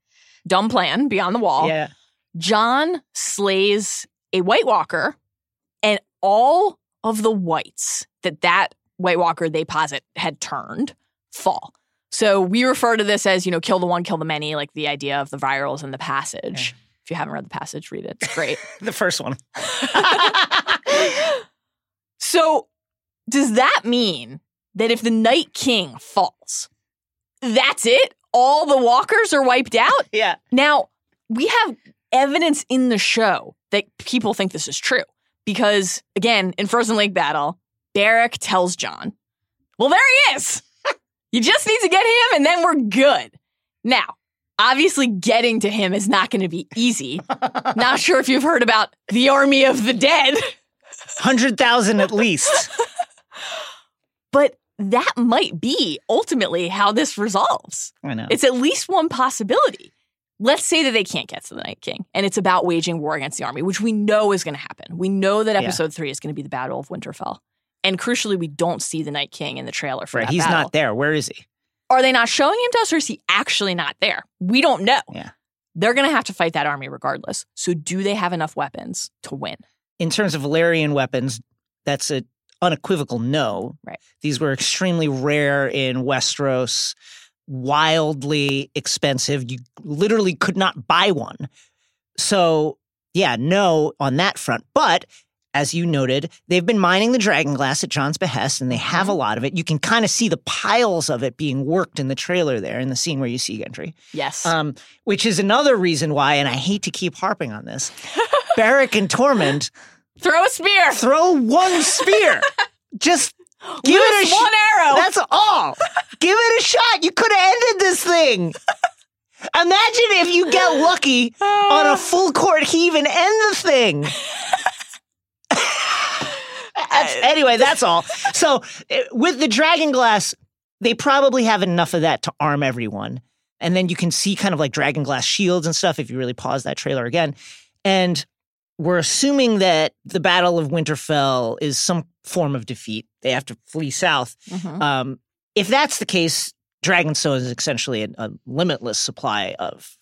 Dumb Plan Beyond the Wall, Yeah. Jon slays a White Walker, and all of the whites that that White Walker they posit had turned fall. So we refer to this as, you know, kill the one, kill the many, like the idea of the virals in the passage. If you haven't read the passage, read it. It's great. The first one. so does that mean that if the Night King falls, that's it? All the walkers are wiped out? Yeah. Now, we have evidence in the show that people think this is true because, again, in Frozen Lake Battle, Beric tells Jon, Well, there he is. you just need to get him and then we're good. Now, obviously, getting to him is not going to be easy. not sure if you've heard about the Army of the Dead, 100,000 at least. but that might be ultimately how this resolves. I know. It's at least one possibility. Let's say that they can't get to the Night King and it's about waging war against the army, which we know is going to happen. We know that Yeah. episode three is going to be the Battle of Winterfell. And crucially, we don't see the Night King in the trailer for right. that He's battle. not there. Where is he? Are they not showing him to us or is he actually not there? We don't know. Yeah. They're going to have to fight that army regardless. So, do they have enough weapons to win? in terms of Valyrian weapons, that's an unequivocal no. Right. These were extremely rare in Westeros, wildly expensive. You literally could not buy one. So, yeah, no on that front. But as you noted, they've been mining the dragon glass at Jon's behest, and they have a lot of it. You can kind of see the piles of it being worked in the trailer there in the scene where you see Gendry Yes. um, which is another reason why, and I hate to keep harping on this, Beric and Tormund Throw a spear. throw one spear. Just give Loose it a one shot. arrow. That's all. give it a shot. You could have ended this thing. Imagine if you get lucky on a full court heave and end the thing. That's- anyway, that's all. So eh, with the dragon glass, they probably have enough of that to arm everyone. And then you can see kind of like dragon glass shields and stuff if you really pause that trailer again. And we're assuming that the Battle of Winterfell is some form of defeat. They have to flee south. Mhm. Um, if that's the case, Dragonstone is essentially a, a limitless supply of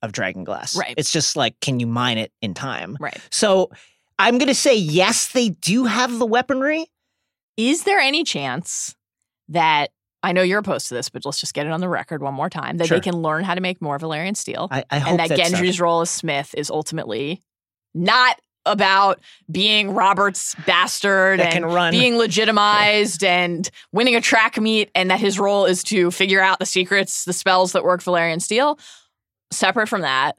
of dragon glass. Right. It's just like, can you mine it in time? Right. So I'm going to say yes, they do have the weaponry. Is there any chance that I know you're opposed to this, but let's just get it on the record one more time that Sure. they can learn how to make more Valyrian steel, I, I and that that's not- Gendry's role as Smith is ultimately not about being Robert's bastard That and being legitimized and winning a track meet, and that his role is to figure out the secrets, the spells that work Valyrian steel. Separate from that,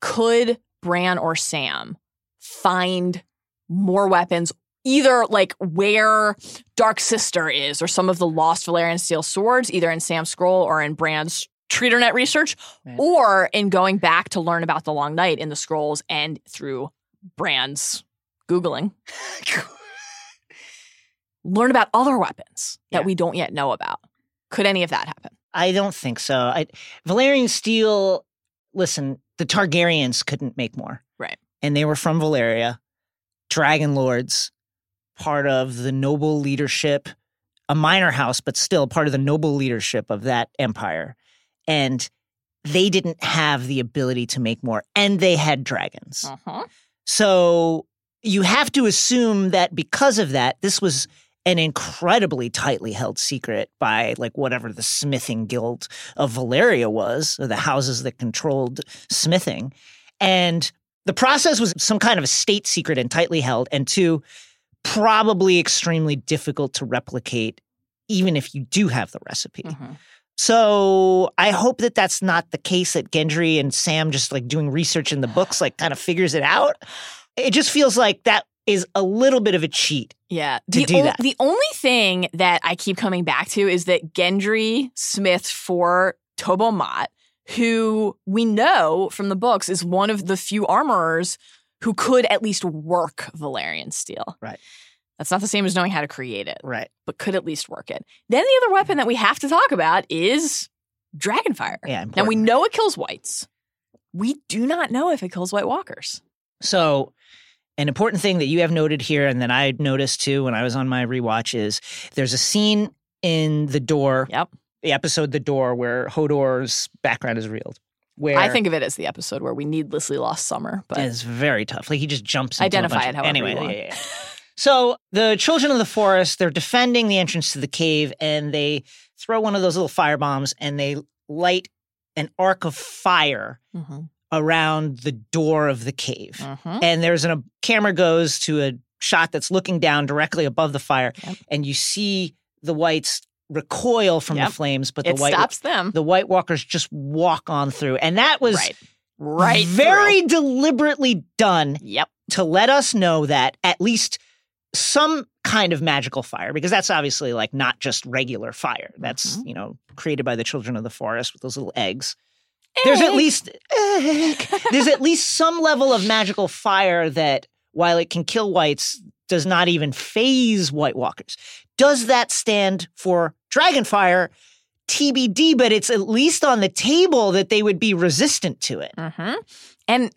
could Bran or Sam find more weapons? Either like where Dark Sister is, or some of the lost Valyrian steel swords, either in Sam's scroll or in Bran's Treater net research Right. or in going back to learn about the Long Night in the scrolls and through Bran's Googling. learn about other weapons that Yeah. we don't yet know about. Could any of that happen? I don't think so. I, Valyrian steel. Listen, the Targaryens couldn't make more, Right. And they were from Valyria, dragon lords, part of the noble leadership, a minor house, but still part of the noble leadership of that empire. And they didn't have the ability to make more, and they had dragons. Uh-huh. So you have to assume that because of that, this was an incredibly tightly held secret by like whatever the smithing guild of Valyria was, or the houses that controlled smithing. And the process was some kind of a state secret and tightly held, and two, probably extremely difficult to replicate, even if you do have the recipe. Mhm. So I hope that that's not the case that Gendry and Sam just like doing research in the books like kind of figures it out. It just feels like that is a little bit of a cheat. Yeah. to the, do that. the only thing that I keep coming back to is that Gendry Smith for Tobho Mott, who we know from the books is one of the few armorers who could at least work Valyrian steel. Right. That's not the same as knowing how to create it, Right. but could at least work it. Then the other weapon mm-hmm. that we have to talk about is Dragonfire. Yeah. Now we know it kills whites. We do not know if it kills White Walkers. So, an important thing that you have noted here, and that I noticed too when I was on my rewatch, is there's a scene in the door, Yep. the episode "The Door," where Hodor's background is revealed. Where I think of it as the episode where we needlessly lost summer, but it's very tough. Like he just jumps. Into Identify it however anyway. you want. yeah, yeah, yeah. So the children of the forest, they're defending the entrance to the cave, and they throw one of those little fire bombs, and they light an arc of fire Mhm. around the door of the cave. Mhm. And there's an, a camera goes to a shot that's looking down directly above the fire, Yep. and you see the whites recoil from Yep. the flames, but it the white stops them. the White Walkers just walk on through, and that was right. Right. very through. deliberately done Yep. to let us know that at least some kind of magical fire, because that's obviously like not just regular fire. That's, Mhm. you know, created by the children of the forest with those little eggs. There's at least egg. there's at least some level of magical fire that while it can kill whites, does not even faze White Walkers. Does that stand for Dragonfire? TBD, but it's at least on the table that they would be resistant to it. Mhm. And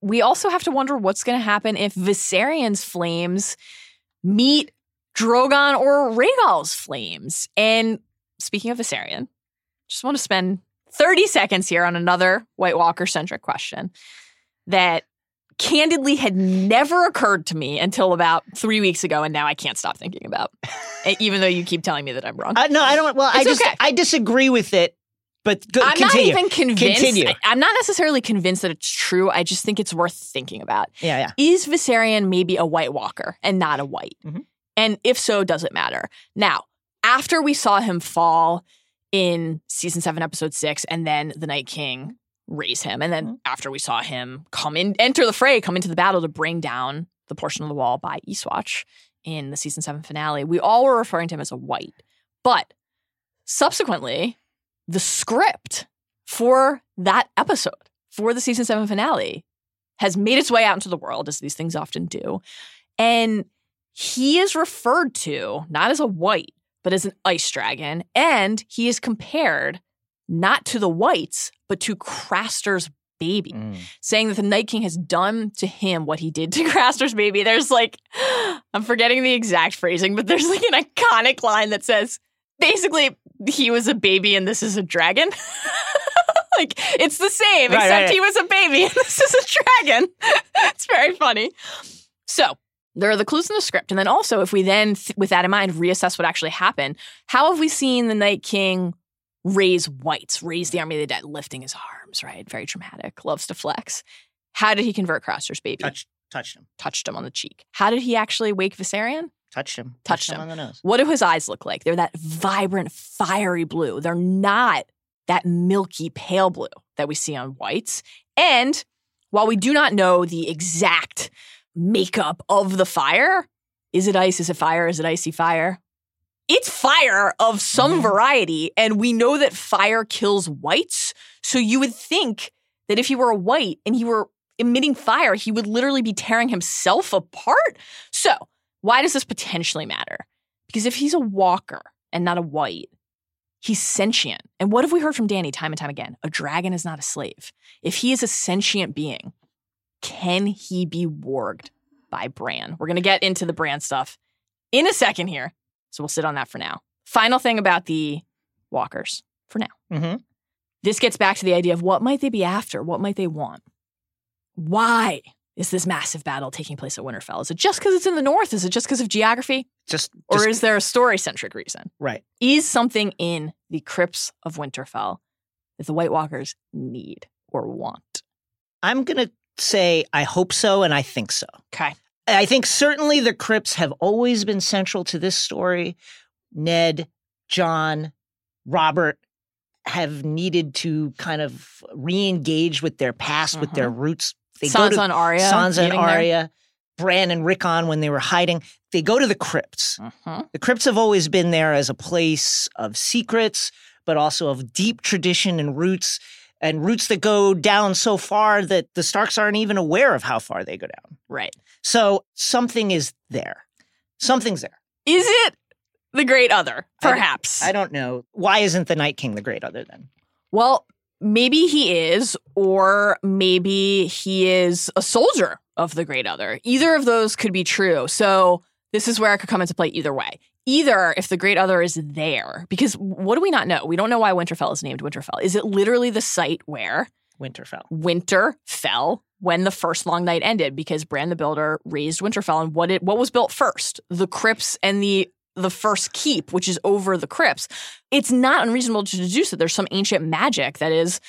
we also have to wonder what's going to happen if Viserion's flames meet Drogon or Rhaegal's flames. And speaking of Viserion, just want to spend 30 seconds here on another White Walker centric question that candidly had never occurred to me until about three weeks ago, and now I can't stop thinking about, even though you keep telling me that I'm wrong. Uh, no, I don't. Well, I just okay. I disagree with it. But go, I'm continue. not even convinced. Continue. I, am not necessarily convinced that it's true. I just think it's worth thinking about. yeah, yeah. Is Viserion maybe a White Walker and not a white? Mhm. And if so, does it matter? Now, after we saw him fall in season seven, episode six, and then the Night King raise him, and then Mhm. after we saw him come in, enter the fray, come into the battle to bring down the portion of the wall by Eastwatch in the season seven finale, we all were referring to him as a white. But subsequently, the script for that episode, for the season seven finale, has made its way out into the world, as these things often do. And he is referred to not as a white, but as an ice dragon. And he is compared not to the whites, but to Craster's baby, Mm. saying that the Night King has done to him what he did to Craster's baby. There's like, I'm forgetting the exact phrasing, but there's like an iconic line that says, basically, he was a baby and this is a dragon. like, it's the same, Right, except right, he was a baby and this is a dragon. it's very funny. So, there are the clues in the script. And then also, if we then, th- with that in mind, reassess what actually happened, how have we seen the Night King raise whites, raise the army of the dead, lifting his arms, right? Very dramatic, loves to flex. How did he convert Craster's baby? Touch, touched him, Touched him on the cheek. How did he actually wake Viserion? Touched him, Touched him him. on the nose. What do his eyes look like? They're that vibrant, fiery blue. They're not that milky, pale blue that we see on whites. And while we do not know the exact makeup of the fire, is it ice? Is it fire? Is it icy fire? it's fire of some Mm-hmm. variety, and we know that fire kills whites. So you would think that if he were a white and he were emitting fire, he would literally be tearing himself apart. So why does this potentially matter? Because if he's a walker and not a white, he's sentient. And what have we heard from Dany time and time again? A dragon is not a slave. If he is a sentient being, can he be warged by Bran? We're going to get into the Bran stuff in a second here. So we'll sit on that for now. Final thing about the walkers for now. Mm-hmm. This gets back to the idea of what might they be after? What might they want? Why is this massive battle taking place at Winterfell? Is it just because it's in the north? Is it just because of geography? Just, Or is there a story centric reason? right. Is something in the crypts of Winterfell that the White Walkers need or want? I'm gonna say I hope so, and I think so. Okay. I think certainly the crypts have always been central to this story. Ned, Jon, Robert have needed to kind of re-engage with their past, with their mm-hmm. roots. They go Sansa to and Arya. Sansa and meeting there. Bran and Rickon when they were hiding. They go to the crypts. Mhm. The crypts have always been there as a place of secrets, but also of deep tradition and roots, and roots that go down so far that the Starks aren't even aware of how far they go down. Right. So something is there. Something's there. Is it the Great Other? I Perhaps. I don't know. Why isn't the Night King the great other then? Well, maybe he is, or maybe he is a soldier of the Great Other. Either of those could be true. So this is where it could come into play either way. Either if the Great Other is there, because what do we not know? We don't know why Winterfell is named Winterfell. Is it literally the site where Winterfell. winter fell when the first long night ended? Because Bran the Builder raised Winterfell, and what it what was built first? The crypts and the the first keep, which is over the crypts. It's not unreasonable to deduce that there's some ancient magic that is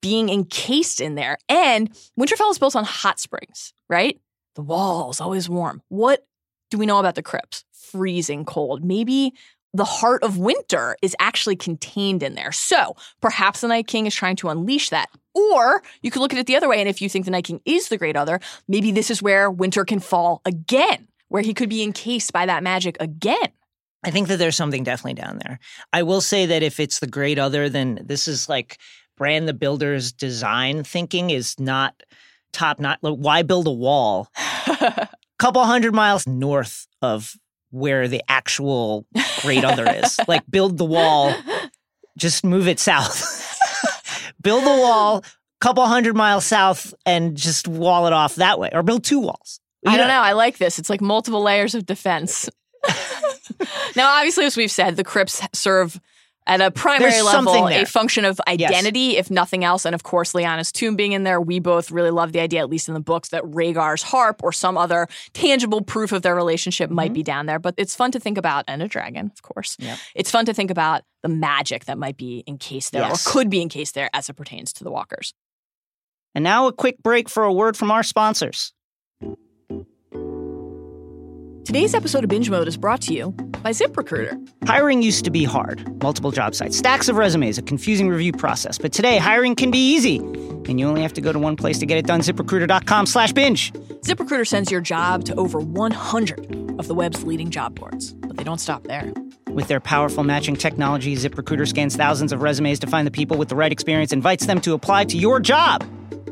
being encased in there. And Winterfell is built on hot springs, right? The walls always warm. What do we know about the crypts? Freezing cold. Maybe the heart of winter is actually contained in there. So perhaps the Night King is trying to unleash that. Or you could look at it the other way. And if you think the Night King is the Great Other, maybe this is where winter can fall again, where he could be encased by that magic again. I think that there's something definitely down there. I will say that if it's the great other, then this is like Bran the Builder's design thinking is not top not why build a wall a couple hundred miles north of where the actual great other is. Like build the wall, just move it south. build the wall a couple hundred miles south and just wall it off that way. Or build two walls. I You don't know. I like this. It's like multiple layers of defense. now, obviously, as we've said, the crypts serve at a primary There's level a function of identity, if nothing else. And of course, Lyanna's tomb being in there, we both really love the idea, at least in the books, that Rhaegar's harp or some other tangible proof of their relationship might mm-hmm. be down there. But it's fun to think about, and a dragon, of course. Yep. It's fun to think about the magic that might be encased there Yes. or could be encased there as it pertains to the walkers. And now a quick break for a word from our sponsors. Today's episode of Binge Mode is brought to you by ZipRecruiter. Hiring used to be hard. Multiple job sites, stacks of resumes, a confusing review process. But today, hiring can be easy. And you only have to go to one place to get it done, ziprecruiter.com slash binge. ZipRecruiter sends your job to over 100 of the web's leading job boards, but they don't stop there. With their powerful matching technology, ZipRecruiter scans thousands of resumes to find the people with the right experience, invites them to apply to your job.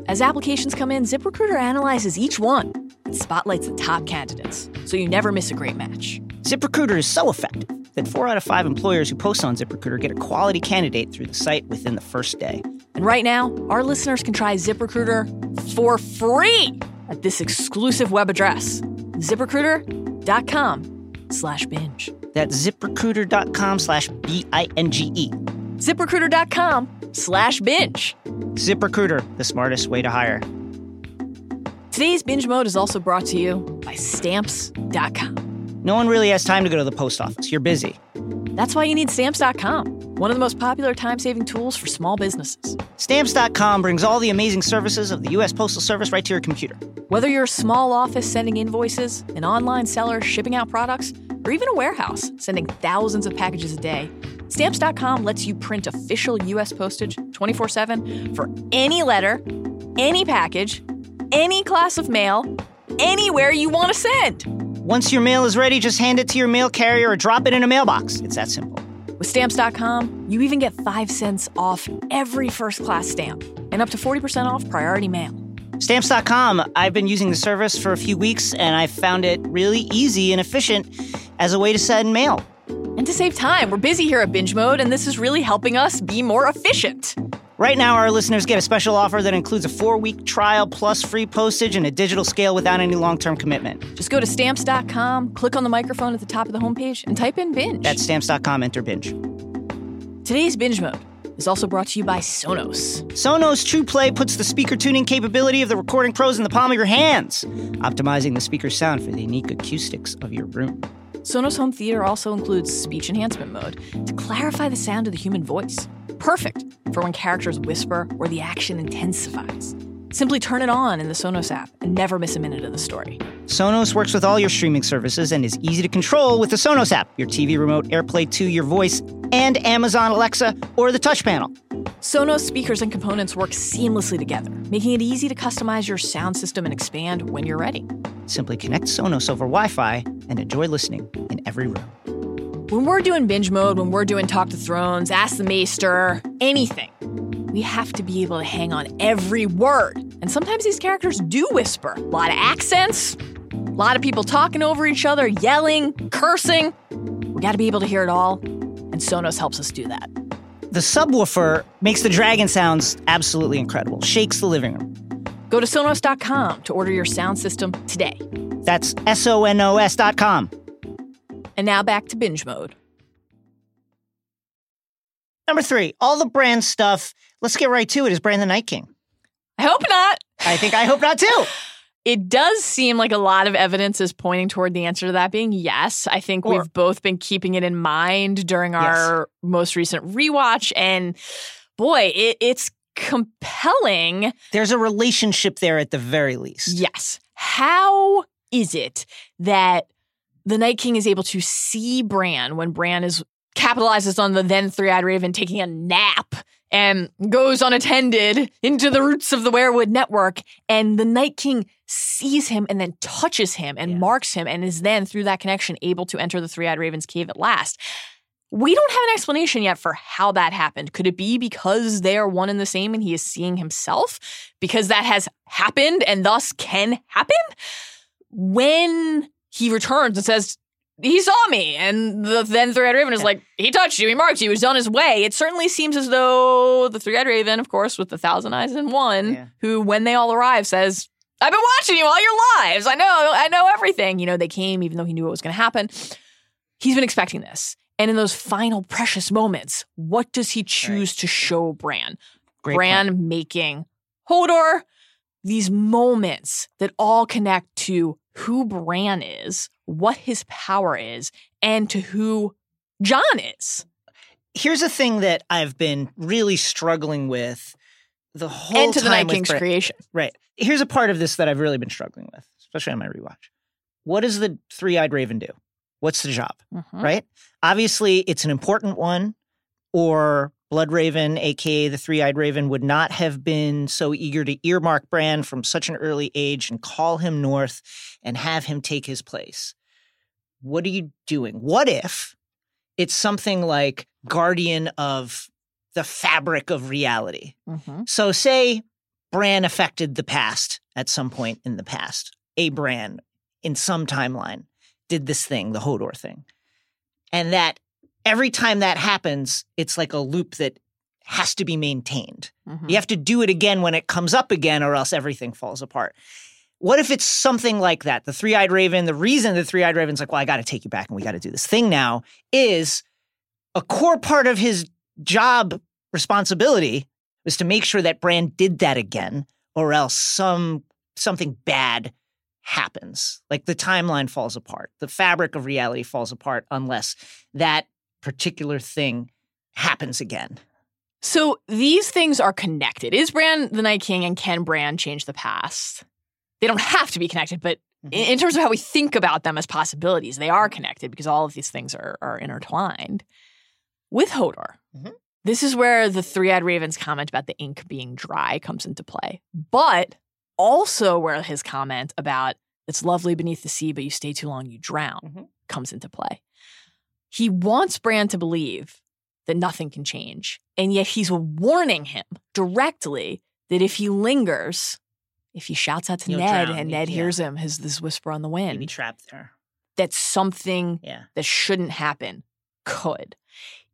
As applications come in, ZipRecruiter analyzes each one spotlights the top candidates, so you never miss a great match. ZipRecruiter is so effective that four out of five employers who post on ZipRecruiter get a quality candidate through the site within the first day. And right now, our listeners can try ZipRecruiter for free at this exclusive web address, ziprecruiter.com slash binge. That's ziprecruiter.com slash B I N G E. ziprecruiter.com slash binge. ZipRecruiter, the smartest way to hire. Today's binge mode is also brought to you by stamps.com. No one really has time to go to the post office. You're busy. That's why you need stamps.com, one of the most popular time saving tools for small businesses. Stamps.com brings all the amazing services of the U.S. Postal Service right to your computer. Whether you're a small office sending invoices, an online seller shipping out products, or even a warehouse sending thousands of packages a day, Stamps.com lets you print official U.S. postage 24 7 for any letter, any package, any class of mail, anywhere you want to send. Once your mail is ready, just hand it to your mail carrier or drop it in a mailbox. It's that simple. With stamps.com, you even get 5 cents off every first class stamp and up to 40% off priority mail. Stamps.com, I've been using the service for a few weeks and I found it really easy and efficient as a way to send mail. And to save time, we're busy here at Binge Mode, and this is really helping us be more efficient. Right now, our listeners get a special offer that includes a four week trial plus free postage and a digital scale without any long term commitment. Just go to stamps.com, click on the microphone at the top of the homepage, and type in binge. That's stamps.com, enter binge. Today's Binge Mode is also brought to you by Sonos. Sonos True Play puts the speaker tuning capability of the recording pros in the palm of your hands, optimizing the speaker's sound for the unique acoustics of your room. Sonos Home Theater also includes speech enhancement mode to clarify the sound of the human voice. Perfect for when characters whisper or the action intensifies. Simply turn it on in the Sonos app and never miss a minute of the story. Sonos works with all your streaming services and is easy to control with the Sonos app, your TV remote, AirPlay 2, your voice, and Amazon Alexa or the touch panel. Sonos speakers and components work seamlessly together, making it easy to customize your sound system and expand when you're ready. Simply connect Sonos over Wi Fi and enjoy listening in every room. When we're doing binge mode, when we're doing Talk to Thrones, Ask the Maester, anything, we have to be able to hang on every word. And sometimes these characters do whisper. A lot of accents, a lot of people talking over each other, yelling, cursing. We got to be able to hear it all, and Sonos helps us do that. The subwoofer makes the dragon sounds absolutely incredible, shakes the living room. Go to Sonos.com to order your sound system today. That's S O N O S.com. And now back to binge mode. Number three, all the Bran stuff. Let's get right to it. Is Bran the Night King? I hope not. I think I hope not too. It does seem like a lot of evidence is pointing toward the answer to that being yes. I think Or- we've both been keeping it in mind during our most recent rewatch. And boy, it, it's compelling. There's a relationship there at the very least. Yes. How is it that the Night King is able to see Bran when Bran is capitalizes on the then three-eyed raven taking a nap and goes unattended into the roots of the weirwood network and the night king sees him and then touches him and Yeah. marks him and is then through that connection able to enter the three-eyed raven's cave at last we don't have an explanation yet for how that happened. Could it be because they are one and the same and he is seeing himself? Because that has happened and thus can happen? When he returns and says, he saw me, and the then Three-Eyed Raven is like, he touched you, he marked you, he's on his way. It certainly seems as though the Three-Eyed Raven, of course, with the thousand eyes and one, Yeah. who, when they all arrive, says, I've been watching you all your lives. I know, I know everything. You know, they came even though he knew what was going to happen. He's been expecting this. And in those final precious moments, what does he choose to show Bran? Great Bran point. making Hodor these moments that all connect to who Bran is, what his power is, and to who John is. Here's a thing that I've been really struggling with the whole and to the Night King's Bran. creation. Right. Here's a part of this that I've really been struggling with, especially on my rewatch. What does the three-eyed raven do? What's the job? Mhm. Right? Obviously, it's an important one, or Blood Raven, aka the Three Eyed Raven, would not have been so eager to earmark Bran from such an early age and call him north and have him take his place. What are you doing? What if it's something like Guardian of the fabric of reality? Mhm. So, say Bran affected the past at some point in the past. A Bran in some timeline did this thing, the Hodor thing. And that every time that happens, it's like a loop that has to be maintained. Mhm. You have to do it again when it comes up again, or else everything falls apart. What if it's something like that? The three eyed raven, the reason the three eyed raven's like, well, I got to take you back and we got to do this thing now is a core part of his job responsibility was to make sure that Bran did that again, or else some something bad happens. Like the timeline falls apart. The fabric of reality falls apart unless that particular thing happens again. So these things are connected. Is Bran the Night King and can Bran change the past? They don't have to be connected, but Mhm. in, in terms of how we think about them as possibilities, they are connected because all of these things are, are intertwined. With Hodor, Mhm. this is where the Three Eyed Raven's comment about the ink being dry comes into play, but also where his comment about It's lovely beneath the sea, but you stay too long, you drown, Mhm. comes into play. He wants Bran to believe that nothing can change. And yet he's warning him directly that if he lingers, if he shouts out to He'll Ned drown. and Ned Yeah. hears him, his this whisper on the wind, trapped there. that something Yeah. that shouldn't happen could.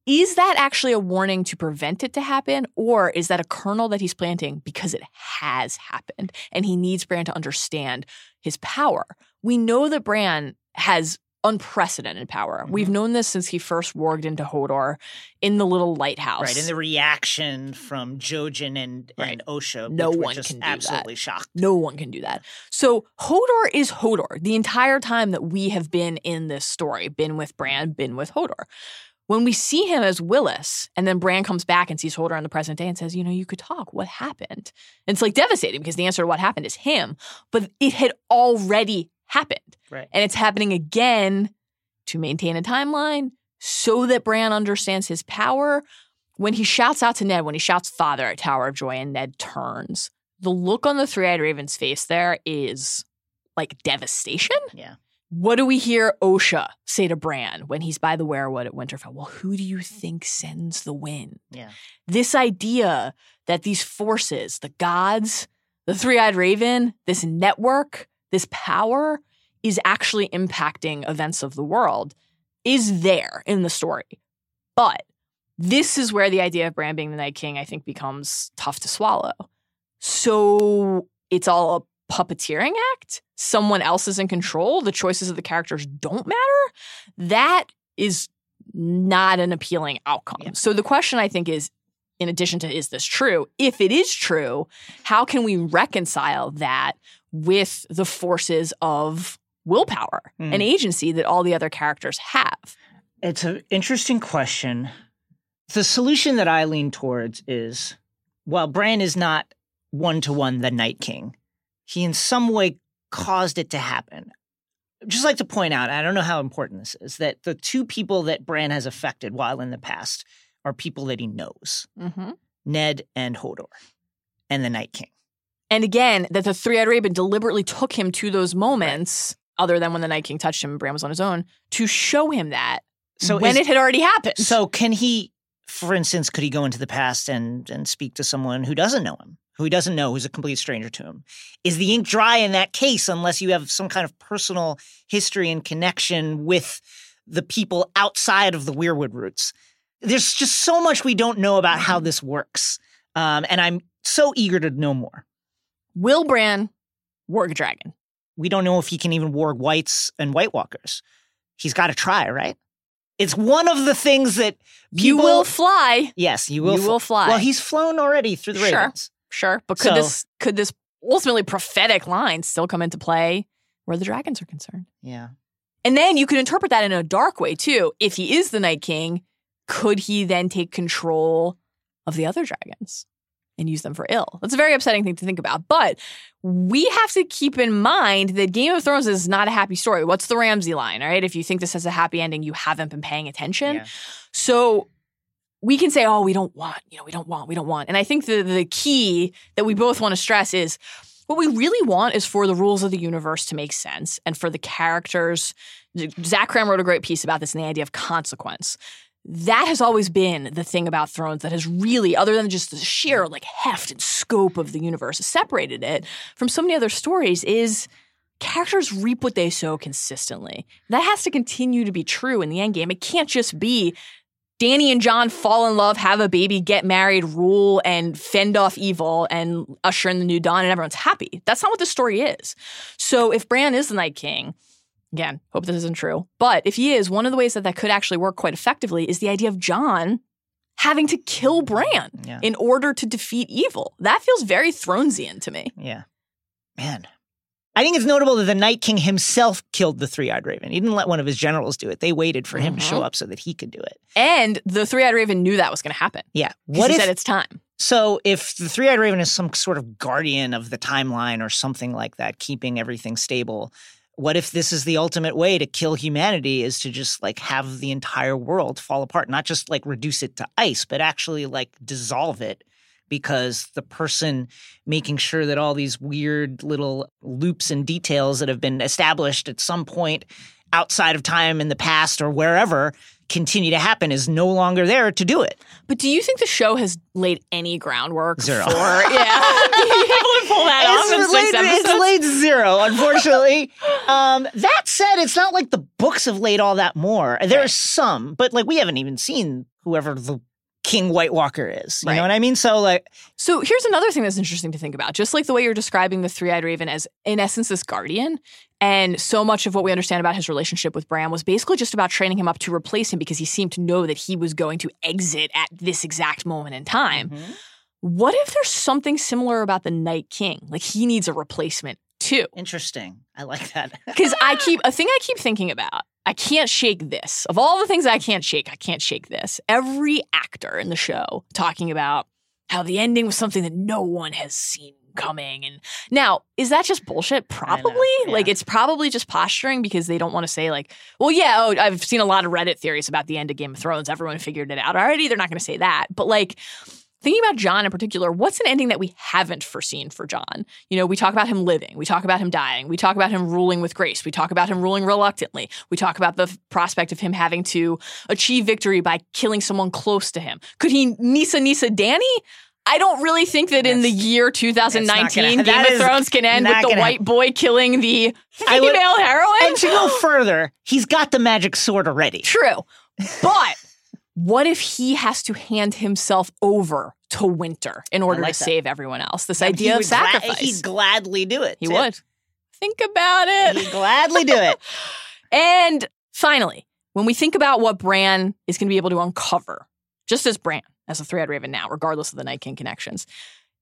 Is that actually a warning to prevent it to happen? Or is that a kernel that he's planting because it has happened and he needs Bran to understand his power? We know that Bran has unprecedented power. Mm-hmm. We've known this since he first warged into Hodor in the little lighthouse. Right. And the reaction from Jojen and, Right. and Osha, No one just can do that. absolutely shocked. No one can do that. So Hodor is Hodor the entire time that we have been in this story, been with Bran, been with Hodor. When we see him as Wylis, and then Bran comes back and sees Hodor in the present day and says, You know, you could talk. What happened? And it's like devastating because the answer to what happened is him, but it had already happened. Right. And it's happening again to maintain a timeline so that Bran understands his power. When he shouts out to Ned, when he shouts father at Tower of Joy and Ned turns, the look on the three eyed raven's face there is like devastation. Yeah. What do we hear Osha say to Bran when he's by the weirwood at Winterfell? Well, who do you think sends the wind? Yeah. This idea that these forces, the gods, the three eyed raven, this network, this power is actually impacting events of the world is there in the story. But this is where the idea of Bran being the Night King, I think, becomes tough to swallow. So it's all a puppeteering act. Someone else is in control. The choices of the characters don't matter. That is not an appealing outcome. Yeah. So the question I think is in addition to is this true? If it is true, how can we reconcile that with the forces of willpower Hmm. and agency that all the other characters have? It's an interesting question. The solution that I lean towards is while Bran is not one to one the Night King, he in some way caused it to happen. I'd just like to point out, I don't know how important this is, that the two people that Bran has affected while in the past are people that he knows Mm-hmm. Ned and Hodor and the Night King. And again, that the three eyed raven deliberately took him to those moments, other than when the Night King touched him and Bran was on his own, to show him that So when is- it had already happened. So can he, for instance, could he go into the past and and speak to someone who doesn't know him, who he doesn't know, who's a complete stranger to him? Is the ink dry in that case unless you have some kind of personal history and connection with the people outside of the Weirwood roots? There's just so much we don't know about how this works, um, and I'm so eager to know more. Will Bran warg a dragon? We don't know if he can even warg whites and White Walkers. He's got to try, right? It's one of the things that you will fly. Yes, you will. You fl- will fly. Well, he's flown already through the Sure. Ravens. Sure, but could So- this could this ultimately prophetic line still come into play where the dragons are concerned? Yeah. And then you could interpret that in a dark way too. If he is the Night King, could he then take control of the other dragons and use them for ill? That's a very upsetting thing to think about. But we have to keep in mind that Game of Thrones is not a happy story. What's the Ramsay line, right? If you think this has a happy ending, you haven't been paying attention. Yeah. So we can say, oh, we don't want, you know, we don't want, we don't want. And I think the the key that we both want to stress is what we really want is for the rules of the universe to make sense and for the characters. Zach Kram wrote a great piece about this and the idea of consequence. That has always been the thing about Thrones that has really, other than just the sheer like heft and scope of the universe, separated it from so many other stories is characters reap what they sow consistently. That has to continue to be true in the end game. It can't just be Dany and Jon fall in love, have a baby, get married, rule, and fend off evil and usher in the new dawn, and everyone's happy. That's not what the story is. So if Bran is the Night King, again, hope this isn't true, but if he is, one of the ways that that could actually work quite effectively is the idea of Jon having to kill Bran Yeah. in order to defeat evil. That feels very Thronesian to me. Yeah. Man. I think it's notable that the Night King himself killed the three eyed raven. He didn't let one of his generals do it. They waited for him to show Mhm. up so that he could do it. And the Three Eyed Raven knew that was going to happen. Yeah. What What he if said it's time. so if the three eyed raven is some sort of guardian of the timeline or something like that, keeping everything stable? What if this is the ultimate way to kill humanity is to just like have the entire world fall apart, not just like reduce it to ice, but actually like dissolve it? Because the person making sure that all these weird little loops and details that have been established at some point outside of time in the past or wherever continue to happen is no longer there to do it. But do you think the show has laid any groundwork Zero. for yeah, being able to pull that off in It's six laid, it's laid zero, unfortunately. um, that said, it's not like the books have laid all that more. There Right. some, but like we haven't even seen whoever the King White Walker is. You Right. know what I mean? So like, So here's another thing that's interesting to think about. Just like the way you're describing the three eyed raven as, in essence, this guardian. And so much of what we understand about his relationship with Bran was basically just about training him up to replace him because he seemed to know that he was going to exit at this exact moment in time. Mm-hmm. What if there's something similar about the Night King? Like he needs a replacement too. interesting. I like that. Because I keep a thing I keep thinking about. I can't shake this. Of all the things I can't shake, I can't shake this. Every actor in the show talking about how the ending was something that no one has seen coming. And now, is that just bullshit? Probably. yeah. Like it's probably just posturing because they don't want to say like, well, yeah, oh, I've seen a lot of Reddit theories about the end of Game of Thrones. Everyone figured it out already. They're not going to say that. But like thinking about Jon in particular, what's an ending that we haven't foreseen for Jon? You know, we talk about him living, we talk about him dying, we talk about him ruling with grace, we talk about him ruling reluctantly, we talk about the prospect of him having to achieve victory by killing someone close to him. Could he Nissa Nissa Dany? I don't really think that in the year 2019 gonna- Game of Thrones can end with the white boy killing the I would- female heroine. and to go further, he's got the magic sword already. True. But what if he has to hand himself over to Winter in order like to that. save everyone else? This He idea of would gla- sacrifice. he'd gladly do it. he too. would. Think about it. He'd gladly do it. And finally, when we think about what Bran is going to be able to uncover, just as Bran, as a three-eyed raven now, regardless of the Night King connections,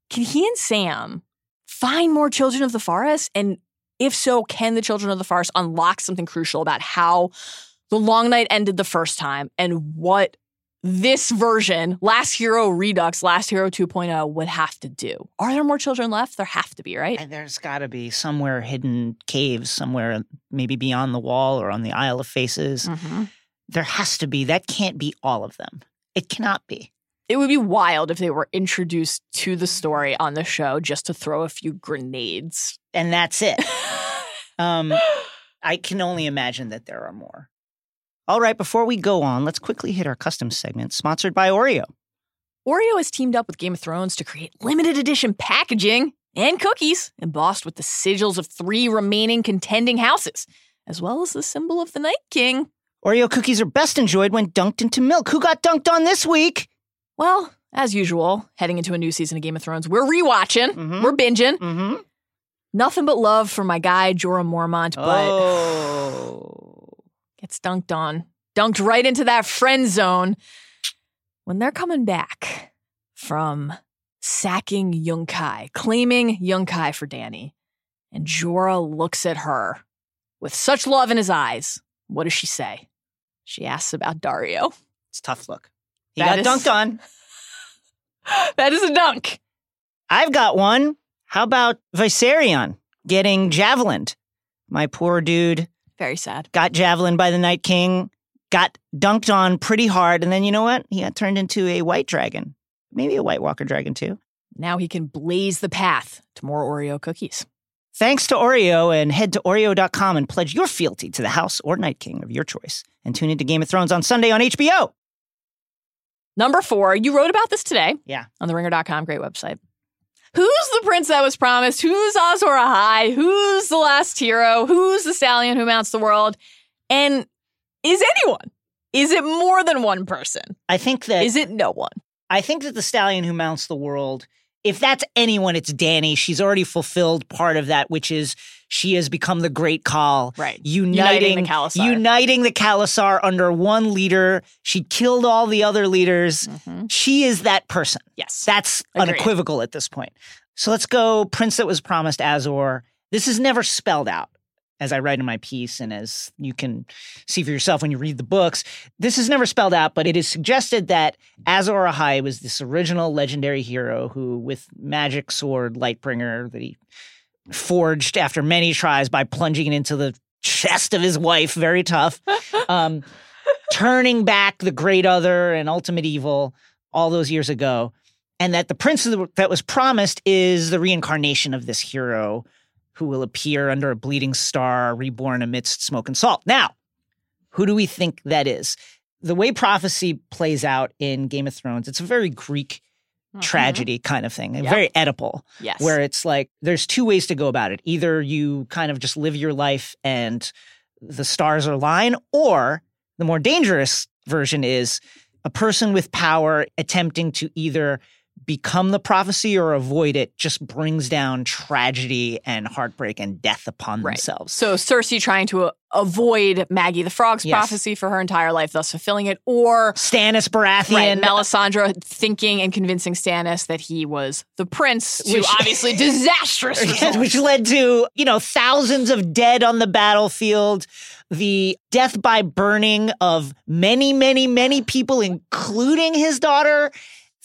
can he and Sam find more children of the forest? And if so, can the children of the forest unlock something crucial about how the long night ended the first time and what this version, Last Hero Redux, Last Hero 2.0, would have to do? Are there more children left? There have to be, right? And there's got to be somewhere hidden caves, somewhere maybe beyond the wall or on the Isle of Faces. Mhm. There has to be. That can't be all of them. It cannot be. It would be wild if they were introduced to the story on the show just to throw a few grenades. And that's it. Um, I can only imagine that there are more. All right, before we go on, let's quickly hit our custom segment sponsored by Oreo. Oreo has teamed up with Game of Thrones to create limited edition packaging and cookies embossed with the sigils of three remaining contending houses, as well as the symbol of the Night King. Oreo cookies are best enjoyed when dunked into milk. Who got dunked on this week? Well, as usual, heading into a new season of Game of Thrones, we're rewatching, Mhm. we're binging. Mm-hmm. Nothing but love for my guy Jorah Mormont, but Oh. Gets dunked on, dunked right into that friend zone. When they're coming back from sacking Yunkai, claiming Yunkai for Dany, and Jorah looks at her with such love in his eyes, what does she say? She asks about Daario. It's a tough look. He That got is- dunked on. that is a dunk. I've got one. How about Viserion getting javelined? My poor dude Very sad. got javelin by the Night King, got dunked on pretty hard, and then you know what? He got turned into a white dragon. Maybe a White Walker dragon too. Now he can blaze the path to more Oreo cookies. Thanks to Oreo and head to Oreo.com and pledge your fealty to the House or Night King of your choice. And tune into Game of Thrones on Sunday on HBO. Number four, you wrote about this today. Yeah. On the ringer.com, great website. Who's the prince that was promised? Who's Azor Ahai? Who's the last hero? Who's the stallion who mounts the world? And is anyone? Is it more than one person? I think that Is it no one? I think that the stallion who mounts the world, if that's anyone, it's Dany. She's already fulfilled part of that, which is she has become the great call. Right. Uniting, Uniting the Khalasar. uniting the Khalasar under one leader. She killed all the other leaders. Mhm. She is that person. Yes. That's Agreed. unequivocal at this point. So let's go Prince that was promised Azor. This is never spelled out, as I write in my piece, and as you can see for yourself when you read the books. This is never spelled out, but it is suggested that Azor Ahai was this original legendary hero who, with magic sword Lightbringer that he forged after many tries by plunging it into the chest of his wife, very tough, um, turning back the great other and ultimate evil all those years ago and that the prince that was promised is the reincarnation of this hero who will appear under a bleeding star, reborn amidst smoke and salt. Now, who do we think that is? The way prophecy plays out in Game of Thrones, it's a very Greek Mhm. tragedy kind of thing, Yep. very Oedipal, Yes. where it's like there's two ways to go about it. Either you kind of just live your life and the stars align, or the more dangerous version is a person with power attempting to either become the prophecy or avoid it just brings down tragedy and heartbreak and death upon Right. themselves. So Cersei trying to uh, avoid Maggie the Frog's Yes. prophecy for her entire life, thus fulfilling it, or Stannis Baratheon, right, Melisandre thinking and convincing Stannis that he was the prince Which- obviously disastrous results. which led to you know thousands of dead on the battlefield the death by burning of many many many people including his daughter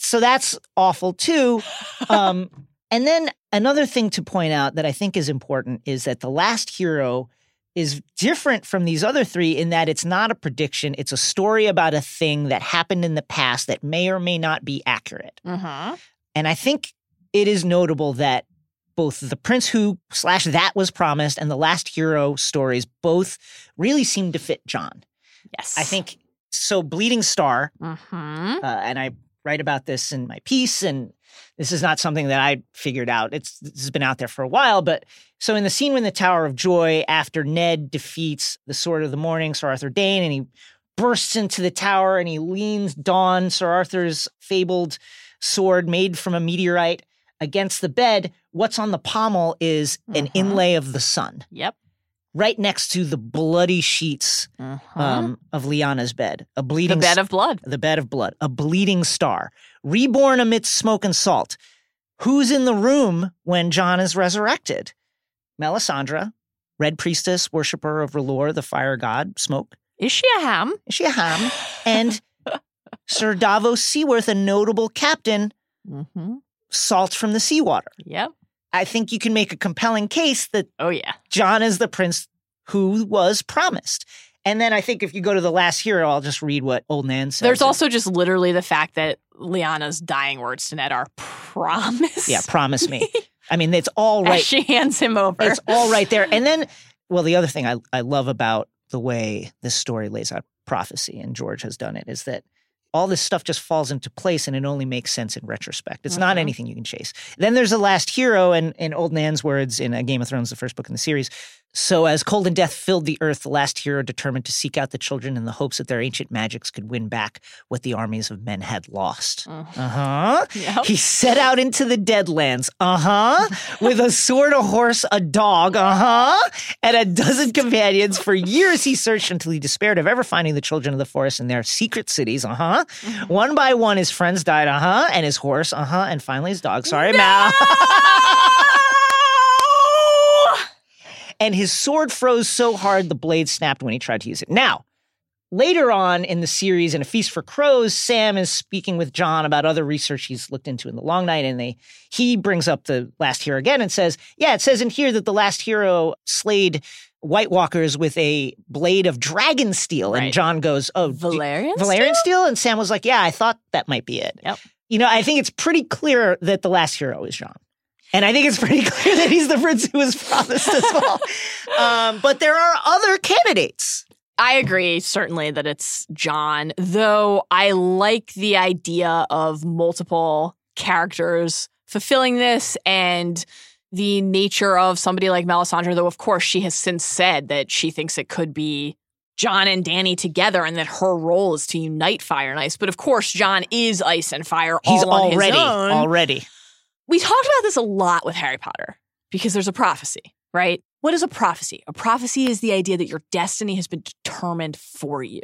so that's awful too um, and then another thing to point out that i think is important is that the last hero is different from these other three in that it's not a prediction it's a story about a thing that happened in the past that may or may not be accurate Mhm. and I think it is notable that both the Prince Who slash That Was Promised and the Last Hero stories both really seem to fit Jon. Yes. I think so. Bleeding Star, Mhm. uh, and I write about this in my piece, and this is not something that I figured out. It's this has been out there for a while, but so in the scene when the Tower of Joy, after Ned defeats the Sword of the Morning, Sir Arthur Dayne, and he bursts into the tower and he leans Dawn, Sir Arthur's fabled sword made from a meteorite, against the bed. What's on the pommel is an Mhm. inlay of the sun, Yep. Right next to the bloody sheets Mhm. um, of Lyanna's bed, a the bleeding bed of blood. the bed of blood, a bleeding star, reborn amidst smoke and salt. Who's in the room when Jon is resurrected? Melisandre, red priestess, worshiper of R'hllor, the fire god, smoke. Is she a ham? Is she a ham? And Sir Davos Seaworth, a notable captain, hmm salt from the seawater. Yep. I think you can make a compelling case that Oh yeah. Jon is the prince who was promised. And then I think if you go to the last hero, I'll just read what old Nan says. There's also just literally the fact that Lyanna's dying words to Ned are promise. Yeah, promise me. I mean, it's all right. As she hands him over. It's all right there. And then, well, the other thing I, I love about the way this story lays out prophecy, and George has done it, is that all this stuff just falls into place and it only makes sense in retrospect. It's not Mhm. anything you can chase. Then there's the last hero, and in Old Nan's words in uh, Game of Thrones, the first book in the series. So, as cold and death filled the earth, the last hero determined to seek out the children in the hopes that their ancient magics could win back what the armies of men had lost. Mhm. Uh huh. Yep. He set out into the Deadlands, uh huh, with a sword, a horse, a dog, uh huh, and a dozen companions. For years he searched until he despaired of ever finding the children of the forest in their secret cities, uh huh. One by one, his friends died, uh huh, and his horse, uh huh, and finally his dog. Sorry, Mal. and his sword froze so hard the blade snapped when he tried to use it. Now, later on in the series, in A Feast for Crows, Sam is speaking with Jon about other research he's looked into in the Long Night, and they he brings up the Last Hero again and says, "Yeah, it says in here that the Last Hero slayed White Walkers with a blade of dragon steel." And Right. Jon goes, "Oh, Valyrian. Valyrian steel? steel?" And Sam was like, "Yeah, I thought that might be it." Yep. You know, I think it's pretty clear that the Last Hero is Jon. And I think it's pretty clear that he's the prince who was promised as well. um, but there are other candidates. I agree, certainly, that it's Jon, though I like the idea of multiple characters fulfilling this and the nature of somebody like Melisandre, though, of course, she has since said that she thinks it could be Jon and Dany together and that her role is to unite fire and ice. But of course, Jon is ice and fire He's already already. We talked about this a lot with Harry Potter because there's a prophecy, right? What is a prophecy? A prophecy is the idea that your destiny has been determined for you.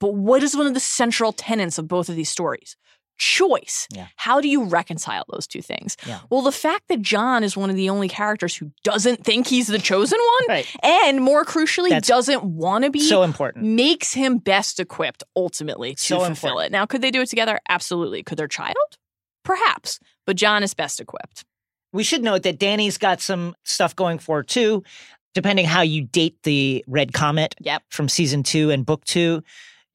But what is one of the central tenets of both of these stories? Choice. Yeah. How do you reconcile those two things? Yeah. Well, the fact that Jon is one of the only characters who doesn't think he's the chosen one, Right. and more crucially, That's doesn't want to be, So important. makes him best equipped ultimately to So fulfill important. it. Now, could they do it together? Absolutely. Could their child? Perhaps. But Jon is best equipped. We should note that Dany's got some stuff going for her too, depending how you date the Red Comet Yep. from season two and book two.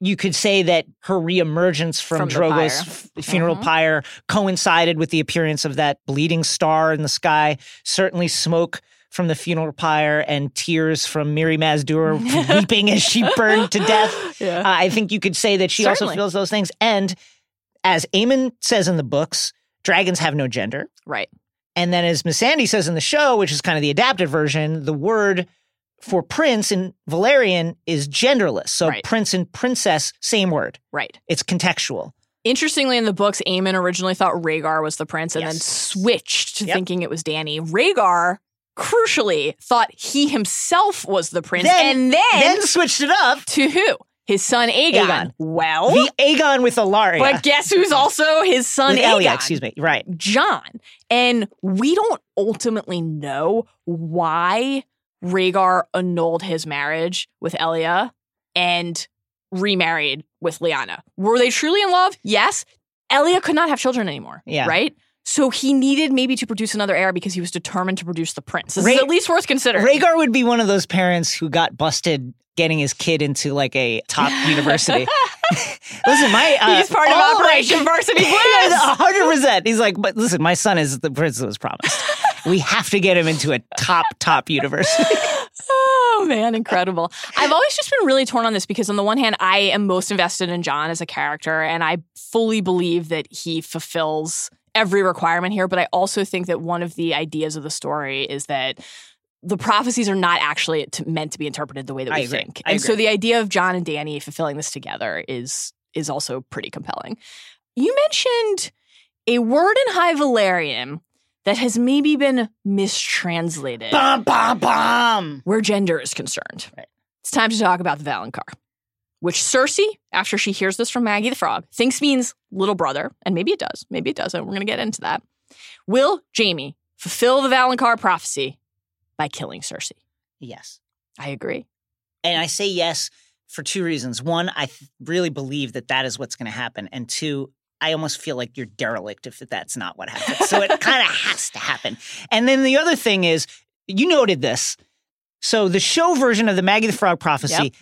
you could say that her reemergence from, From Drogo's pyre. f- funeral Mhm. pyre coincided with the appearance of that bleeding star in the sky. Certainly, smoke from the funeral pyre and tears from Mirri Maz Duur weeping as she burned to death. Yeah. Uh, I think you could say that she also feels those things. And as Aemon says in the books, dragons have no gender. right. And then, as Miss Sandy says in the show, which is kind of the adapted version, the word for prince in Valyrian is genderless. So, Right. prince and princess, same word. Right. It's contextual. Interestingly, in the books, Aemon originally thought Rhaegar was the prince and then switched to Yep. thinking it was Dany. Rhaegar, crucially, thought he himself was the prince Then- and then, Then switched it up. to who? His son Aegon. Aegon. Well, The Aegon with Alaria. but guess who's also his son with Aegon? Elia, excuse me. Right. Jon. And we don't ultimately know why Rhaegar annulled his marriage with Elia and remarried with Lyanna. Were they truly in love? Yes. Elia could not have children anymore. Yeah. Right? So he needed maybe to produce another heir because he was determined to produce the prince. This is at least worth considering. Rhaegar would be one of those parents who got busted getting his kid into like a top university. listen, my uh, He's part of my- Operation Varsity Blues. A hundred percent. He's like, but listen, my son is the prince that was promised. we have to get him into a top top university. Oh man, incredible. I've always just been really torn on this because on the one hand, I am most invested in John as a character and I fully believe that he fulfills every requirement here, but I also think that one of the ideas of the story is that the prophecies are not actually meant to be interpreted the way that we think. And so the idea of Jon and Dany fulfilling this together is is also pretty compelling. You mentioned a word in High Valyrian that has maybe been mistranslated Bum bum bum. where gender is concerned. Right. It's time to talk about the Valonqar, which Cersei, after she hears this from Maggie the Frog, thinks means little brother, and maybe it does, maybe it doesn't. We're going to get into that. Will Jaime fulfill the Valonqar prophecy by killing Cersei? Yes, I agree. and I say yes for two reasons. One, I th- really believe that that is what's going to happen, and two. I almost feel like you're derelict if that's not what happens. So it kind of has to happen. And then the other thing is, you noted this. So the show version of the Maggie the Frog prophecy Yep.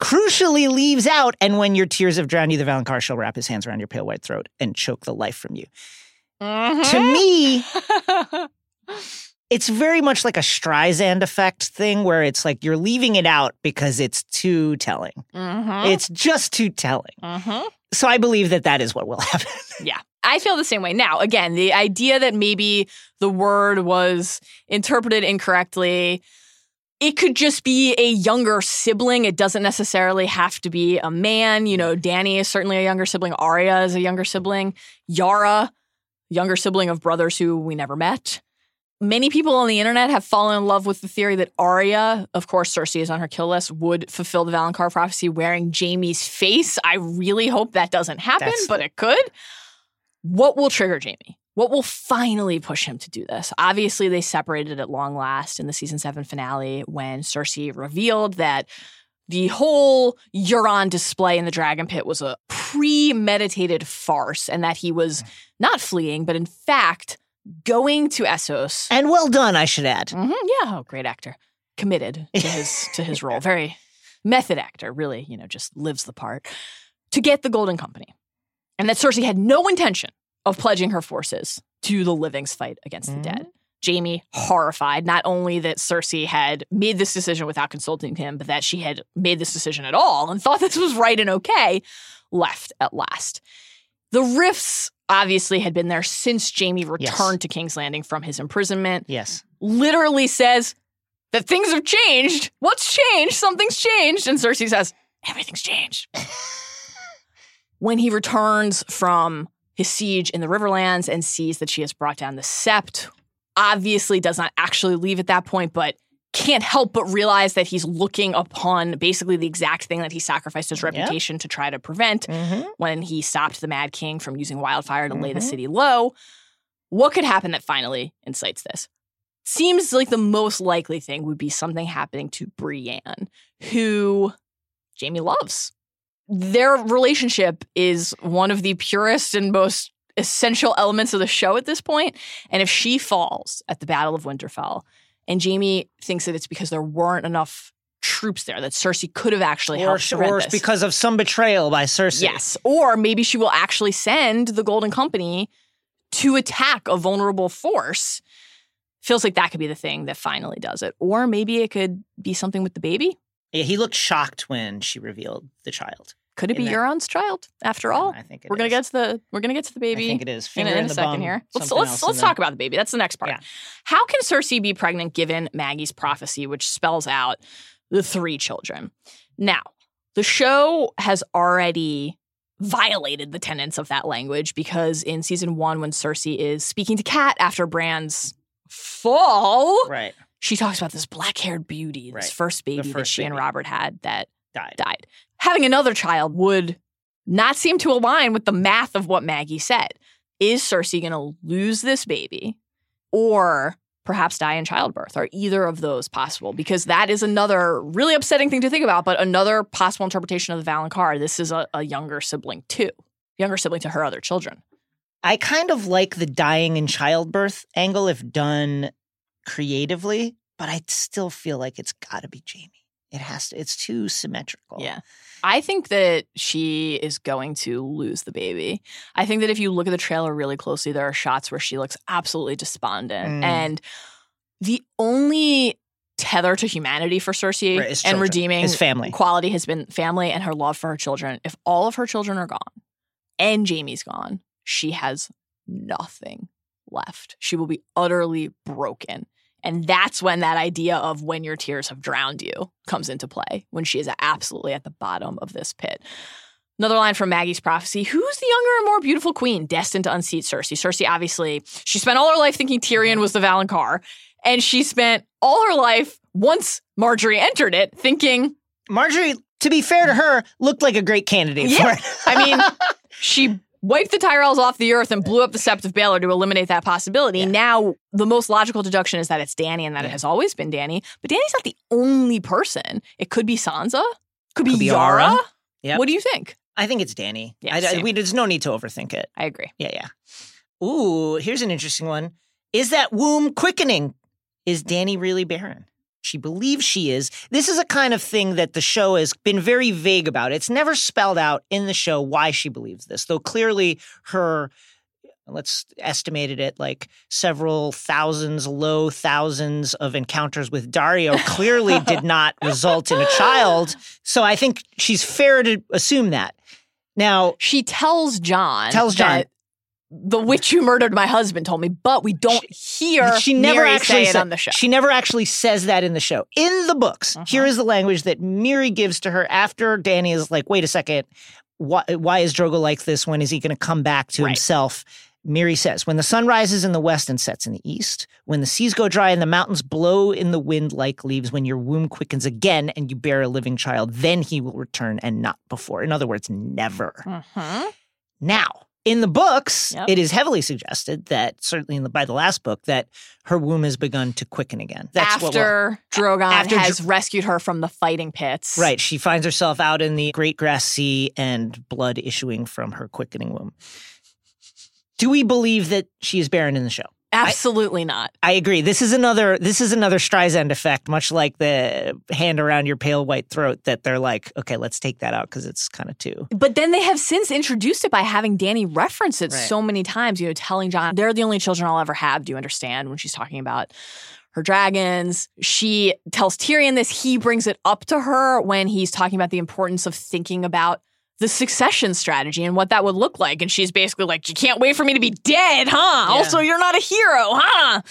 Crucially leaves out, and when your tears have drowned you, the Valonqar shall wrap his hands around your pale white throat and choke the life from you. To me, it's very much like a Streisand effect thing where it's like you're leaving it out because it's too telling. Mhm. It's just too telling. Mhm. So I believe that that is what will happen. Yeah. I feel the same way. Now, again, the idea that maybe the word was interpreted incorrectly, it could just be a younger sibling. It doesn't necessarily have to be a man. You know, Dany is certainly a younger sibling. Arya is a younger sibling. Yara, younger sibling of brothers who we never met. Many people on the internet have fallen in love with the theory that Arya, of course, Cersei is on her kill list, would fulfill the Valonqar prophecy wearing Jaime's face. I really hope that doesn't happen, That's but it could. What will trigger Jaime? What will finally push him to do this? Obviously, they separated at long last in the season seven finale when Cersei revealed that the whole Euron display in the Dragon Pit was a premeditated farce and that he was not fleeing, but in fact going to Essos. And well done, I should add. Mhm, yeah, oh, great actor. Committed to his to his role. Very method actor, really, you know, just lives the part. To get the Golden Company. And that Cersei had no intention of pledging her forces to the living's fight against Mhm. the dead. Jaime, horrified, not only that Cersei had made this decision without consulting him, but that she had made this decision at all and thought this was right and okay, left at last. The rifts obviously had been there since Jaime returned to King's Landing from his imprisonment Yes. literally says that things have changed. What's changed? Something's changed. And Cersei says, everything's changed. when he returns from his siege in the Riverlands and sees that she has brought down the Sept, obviously does not actually leave at that point, but can't help but realize that he's looking upon basically the exact thing that he sacrificed his Yep. reputation to try to prevent Mm-hmm. when he stopped the Mad King from using wildfire to lay the Mhm. city low. What could happen that finally incites this? Seems like the most likely thing would be something happening to Brienne, who Jaime loves. Their relationship is one of the purest and most essential elements of the show at this point. And if she falls at the Battle of Winterfell, and Jaime thinks that it's because there weren't enough troops there, that Cersei could have actually or, helped or this. because of some betrayal by Cersei. Yes. Or maybe she will actually send the Golden Company to attack a vulnerable force. Feels like that could be the thing that finally does it. Or maybe it could be something with the baby. Yeah, he looked shocked when she revealed the child. Could it be that- Euron's child after all? I think it we're gonna get to the we're gonna get to the baby. I think it is. in, Finger a- in in a second bum, here. Let's let's let's talk about the baby. That's the next part. Yeah. How can Cersei be pregnant given Maggie's prophecy, which spells out the three children? Now, the show has already violated the tenets of that language because in season one, when Cersei is speaking to Kat after Bran's fall, Right. She talks about this black-haired beauty, this Right. first baby that first she and. Robert had that Died. died. Having another child would not seem to align with the math of what Maggie said. Is Cersei going to lose this baby or perhaps die in childbirth? Are either of those possible? Because that is another really upsetting thing to think about, but another possible interpretation of the Valonqar. This is a, a younger sibling too, younger sibling to her other children. I kind of like the dying in childbirth angle if done creatively, but I still feel like it's got to be Jaime. It has to. It's too symmetrical. Yeah. I think that she is going to lose the baby. I think that if you look at the trailer really closely, there are shots where she looks absolutely despondent. Mm. And the only tether to humanity for Cersei Right, and children. redeeming It's family. quality has been family and her love for her children. If all of her children are gone and Jaime's gone, she has nothing left. She will be utterly broken. And that's when that idea of when your tears have drowned you comes into play, when she is absolutely at the bottom of this pit. Another line from Maggie's prophecy Who's the younger and more beautiful queen destined to unseat Cersei? Cersei, obviously, she spent all her life thinking Tyrion was the Valonqar, and she spent all her life, once Margaery entered it, thinking Margaery, to be fair to her, looked like a great candidate Yeah. for it. I mean, she wiped the Tyrells off the earth and blew up the Sept of Baelor to eliminate that possibility. Yeah. Now, the most logical deduction is that it's Dany and that it has always been Dany. But Dany's not the only person. It could be Sansa. Could be Could be Yara. Yara. Yep. What do you think? I think it's Dany. Yeah, I, I- we, there's no need to overthink it. I agree. Yeah, yeah. Ooh, here's an interesting one. Is that womb quickening? Is Dany really barren? She believes she is. This is a kind of thing that the show has been very vague about. It's never spelled out in the show why she believes this, though clearly her, let's estimate it at like several thousands, low thousands of encounters with Daario clearly did not result in a child. So I think she's fair to assume that. Now, She tells Jon. Tells Jon. The witch who murdered my husband told me, but we don't hear she never Mirri actually say it on the show. She never actually says that in the show. In the books, Uh-huh. here is the language that Mirri gives to her after Dany is like, "Wait a second, why, why is Drogo like this? When is he going to come back to Right. himself?" Mirri says, "When the sun rises in the west and sets in the east, when the seas go dry and the mountains blow in the wind like leaves, when your womb quickens again and you bear a living child, then he will return and not before. In other words, never." Mhm. Now, in the books, Yep. it is heavily suggested that certainly in the, by the last book that her womb has begun to quicken again. That's After Drogon after has Dr- rescued her from the fighting pits. right. She finds herself out in the great grass sea and blood issuing from her quickening womb. Do we believe that she is barren in the show? Absolutely not. I agree. This is another this is another Streisand effect, much like the hand around your pale white throat that they're like, okay, let's take that out because it's kind of too. But then they have since introduced it by having Dany reference it Right. so many times, you know, telling Jon, they're the only children I'll ever have. Do you understand? When she's talking about her dragons, she tells Tyrion this. He brings it up to her when he's talking about the importance of thinking about the succession strategy and what that would look like. And she's basically like, You can't wait for me to be dead, huh? Also, you're not a hero, huh?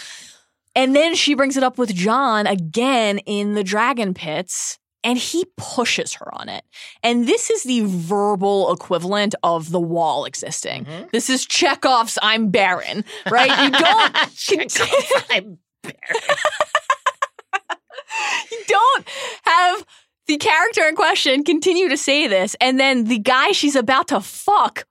And then she brings it up with Jon again in the dragon pits, and he pushes her on it. And this is the verbal equivalent of the wall existing. Mhm. This is Chekhov's I'm barren, right? You don't I'm barren. you don't have the character in question continue to say this, and then the guy she's about to fuck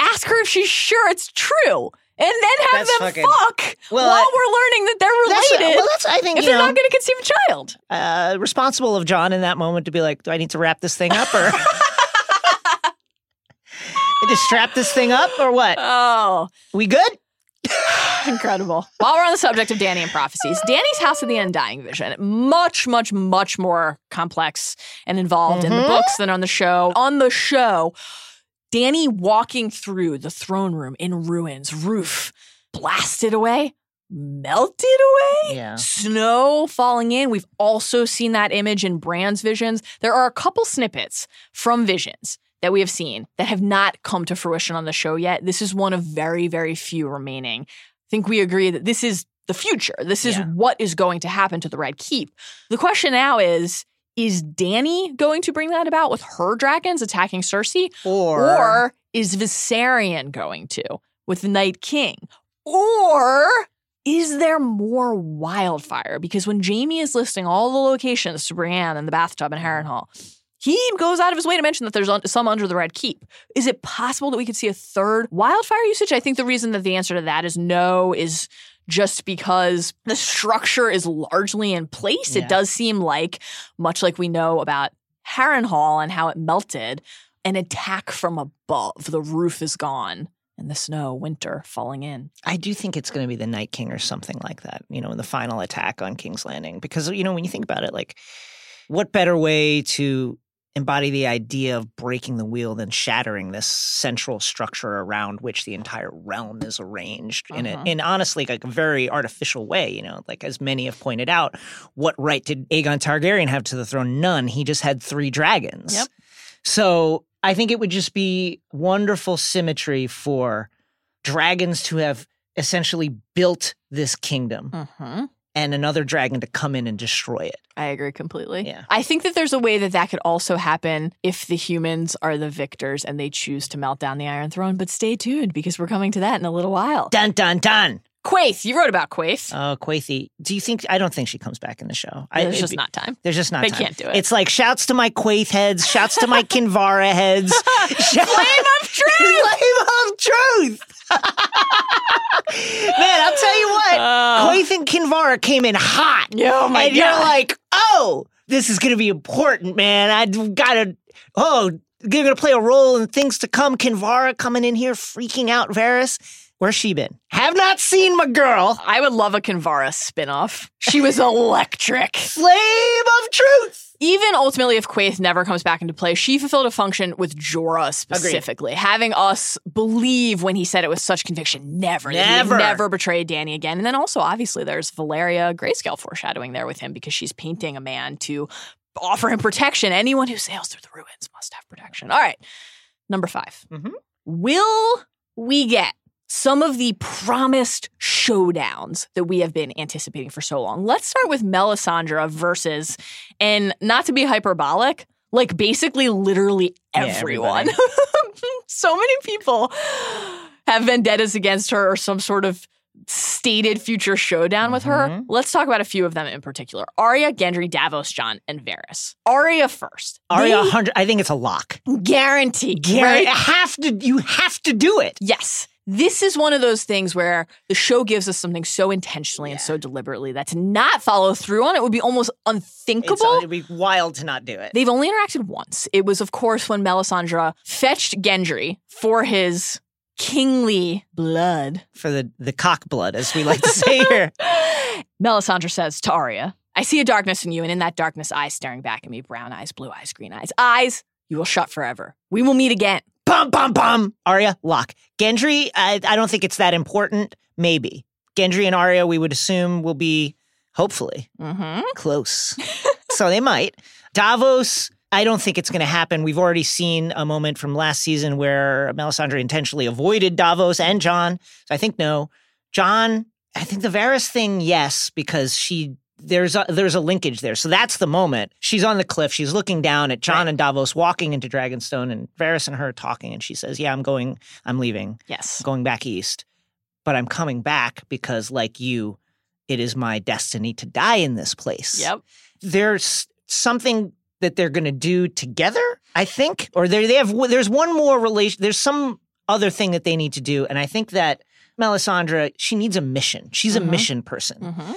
ask her if she's sure it's true. And then have That's them fucking- fuck Well, while I- we're learning that they're That's, related. well, that's I think if they're know not going to conceive a child. uh, responsible of Jon in that moment to be like, do I need to wrap this thing up or just strap this thing up or what? Oh, We good? Incredible. While we're on the subject of Dany and prophecies, Dany's House of the Undying vision, much, much, much more complex and involved in the Mhm. books than on the show. On the show, Dany walking through the throne room in ruins, roof blasted away, melted away, Yeah. snow falling in. We've also seen that image in Bran's visions. There are a couple snippets from visions that we have seen that have not come to fruition on the show yet. This is one of very, very few remaining. I think we agree that this is the future. This is Yeah. what is going to happen to the Red Keep. The question now is is Dany going to bring that about with her dragons attacking Cersei? Or, Or is Viserion going to with the Night King? Or is there more wildfire? Because when Jaime is listing all the locations to Brienne and the bathtub in Harrenhal, he goes out of his way to mention that there's some under the Red Keep. Is it possible that we could see a third wildfire usage? I think the reason that the answer to that is no is just because the structure is largely in place. Yeah. It does seem like, much like we know about Harrenhal and how it melted, an attack from above. The roof is gone and the snow, winter falling in. I do think it's going to be the Night King or something like that, you know, in the final attack on King's Landing. Because, you know, when you think about it, like, what better way to embody the idea of breaking the wheel than shattering this central structure around which the entire realm is arranged in a, Mhm. in honestly like a very artificial way, you know, like as many have pointed out, what right did Aegon Targaryen have to the throne? None. He just had three dragons. Yep. So I think it would just be wonderful symmetry for dragons to have essentially built this kingdom Mm-hmm. And another dragon to come in and destroy it. I agree completely. Yeah. I think that there's a way that that could also happen if the humans are the victors and they choose to melt down the Iron Throne. But stay tuned because we're coming to that in a little while. Dun dun dun. Quaith, you wrote about Quaith. Oh, Quaithy. Do you think? I don't think she comes back in the show. I, There's just be- not time. There's just not. They time. can't do it. It's like shouts to my Quaith heads, shouts to my Kinvara heads. Flame of truth! Flame of truth! Man, I'll tell you what. Oh. Quaith and Kinvara came in hot. Oh my and you're like, oh, this is going to be important, man. I've got to, oh, you're going to play a role in things to come. Kinvara coming in here freaking out Varys. Where's she been? Have not seen my girl. I would love a Kinvara spinoff. She was electric. Flame of truth. Even ultimately, if Quaith never comes back into play, she fulfilled a function with Jorah specifically, having us believe when he said it with such conviction, never, that he would Never. never betray Dany again. And then also, obviously, there's Valyria Grayscale foreshadowing there with him because she's painting a man to offer him protection. Anyone who sails through the ruins must have protection. All right, number 5 Mhm. Will we get some of the promised showdowns that we have been anticipating for so long? Let's start with Melisandre versus, and not to be hyperbolic, like basically literally Yeah, everyone. so many people have vendettas against her or some sort of stated future showdown with her. Mhm. Let's talk about a few of them in particular. Arya, Gendry, Davos, Jon, and Varys. Arya first. Arya, They 100. I think it's a lock. guarantee. Gary, right? have to. You have to do it. Yes. This is one of those things where the show gives us something so intentionally and so deliberately that to not follow through on it would be almost It's, unthinkable. it'd be wild to not do it. They've only interacted once. It was, of course, when Melisandre fetched Gendry for his kingly blood. For the the cock blood, as we like to say here. Melisandre says to Arya, I see a darkness in you, and in that darkness, eyes staring back at me brown eyes, blue eyes, green eyes. Eyes, you will shut forever. We will meet again. Bum bum bum. Arya, lock. Gendry, I, I don't think it's that important. Maybe Gendry and Arya, we would assume, will be hopefully Mm-hmm. close. so they might. Davos, I don't think it's going to happen. We've already seen a moment from last season where Melisandre intentionally avoided Davos and Jon. So I think no. Jon, I think the Varys thing, yes, because she there's a, there's a linkage there. So that's the moment. She's on the cliff. She's looking down at Jon Right. and Davos walking into Dragonstone, and Varys and her talking, and she says, "Yeah, I'm going. I'm leaving. Yes. going back east, but I'm coming back because, like you, it is my destiny to die in this place." Yep. there's something that they're going to do together, I think, or they they have there's one more relation. There's some other thing that they need to do, and I think that Melisandre she needs a mission. She's Mhm. a mission person, Mm-hmm.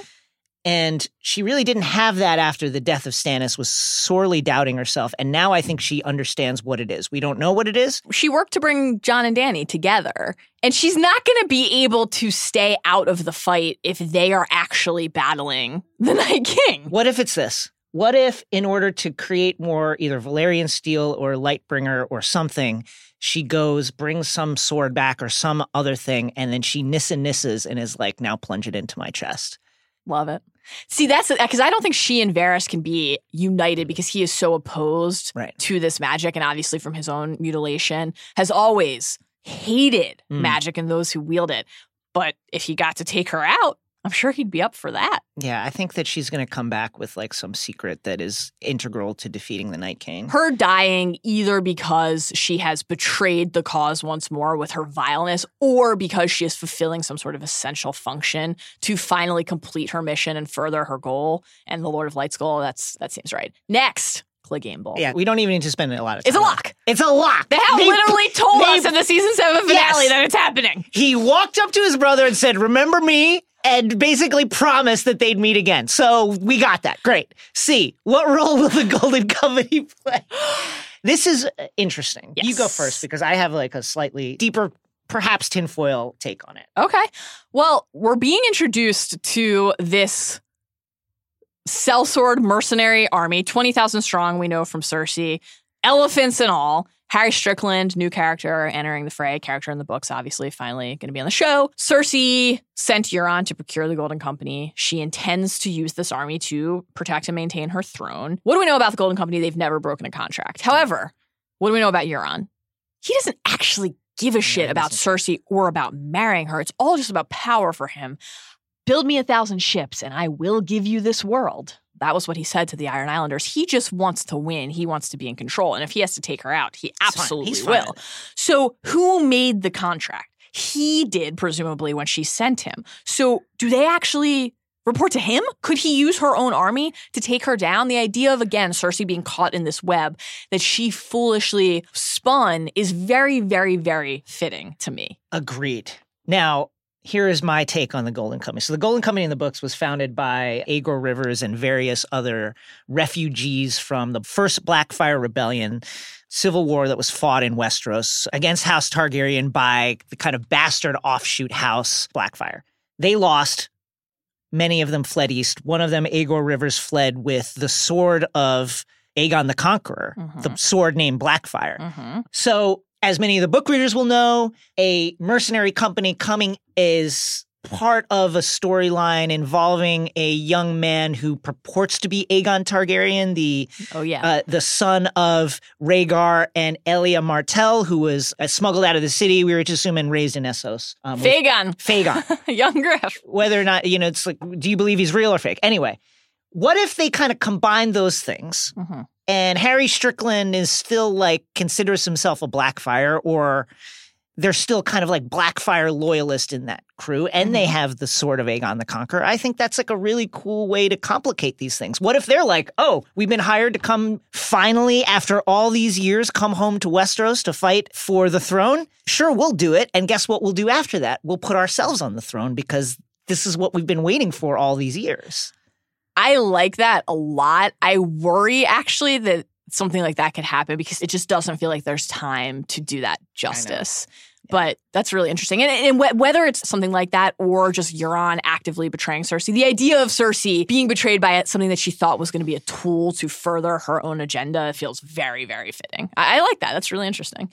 And she really didn't have that after the death of Stannis, was sorely doubting herself. And now I think she understands what it is. We don't know what it is. She worked to bring Jon and Dany together, and she's not going to be able to stay out of the fight if they are actually battling the Night King. What if it's this? What if, in order to create more either Valyrian steel or Lightbringer or something, she goes, brings some sword back or some other thing, and then she Nissa nisses and is like, now plunge it into my chest? Love it. See, that's because I don't think she and Varys can be united because he is so opposed Right. to this magic, and obviously from his own mutilation, has always hated Mm. magic and those who wield it. But if he got to take her out, I'm sure he'd be up for that. Yeah, I think that she's going to come back with like some secret that is integral to defeating the Night King. Her dying either because she has betrayed the cause once more with her vileness, or because she is fulfilling some sort of essential function to finally complete her mission and further her goal. And the Lord of Light's goal, that's that seems right. Next, Clegane Bowl. yeah, we don't even need to spend a lot of time. It's a lock. It's a lock. They have They- literally told they- us in the season seven finale Yes. that it's happening. He walked up to his brother and said, Remember me? And basically promised that they'd meet again. So we got that. Great. C, what role will the Golden Company play? This is uh, interesting. You go first because I have like a slightly deeper, perhaps tinfoil take on it. Okay. Well, we're being introduced to this sellsword mercenary army, 20,000 strong, we know from Cersei, elephants and all. Harry Strickland, new character entering the fray, character in the books, obviously, finally going to be on the show. Cersei sent Euron to procure the Golden Company. She intends to use this army to protect and maintain her throne. What do we know about the Golden Company? They've never broken a contract. However, what do we know about Euron? He doesn't actually give a shit about. Cersei or about marrying her. It's all just about power for him. Build me a thousand ships and I will give you this world. That was what he said to the Iron Islanders. He just wants to win. He wants to be in control. And if he has to take her out, he absolutely He's will. So, who made the contract? He did, presumably, when she sent him. So, do they actually report to him? Could he use her own army to take her down? The idea of, again, Cersei being caught in this web that she foolishly spun is very, very, very fitting to me. Agreed. Now, here is my take on the Golden Company. So, the Golden Company in the books was founded by Aegor Rivers and various other refugees from the first Blackfyre Rebellion, civil war that was fought in Westeros against House Targaryen by the kind of bastard offshoot house Blackfyre. They lost. Many of them fled east. One of them, Aegor Rivers, fled with the sword of Aegon the Conqueror, the Mhm. sword named Blackfyre. Mm-hmm. So, as many of the book readers will know, a mercenary company coming is part of a storyline involving a young man who purports to be Aegon Targaryen, the Oh, yeah. uh, the son of Rhaegar and Elia Martell, who was uh, smuggled out of the city. We were to assume and raised in Essos. Um, Fagon. Fagon. Young Griff. Whether or not you know, it's like, do you believe he's real or fake? Anyway, what if they kind of combine those things? Mhm. And Harry Strickland is still like considers himself a Blackfyre, or they're still kind of like Blackfyre loyalist in that crew, and they mm-hmm. have the sword of Aegon the Conqueror. I think that's like a really cool way to complicate these things. What if they're like, oh, we've been hired to come finally after all these years come home to Westeros to fight for the throne? Sure, we'll do it. And guess what we'll do after that? We'll put ourselves on the throne because this is what we've been waiting for all these years. I like that a lot. I worry actually that something like that could happen because it just doesn't feel like there's time to do that justice. But that's really interesting. And, and wh- whether it's something like that or just Euron actively betraying Cersei, the idea of Cersei being betrayed by something that she thought was going to be a tool to further her own agenda feels very, very fitting. I, I like that. That's really interesting.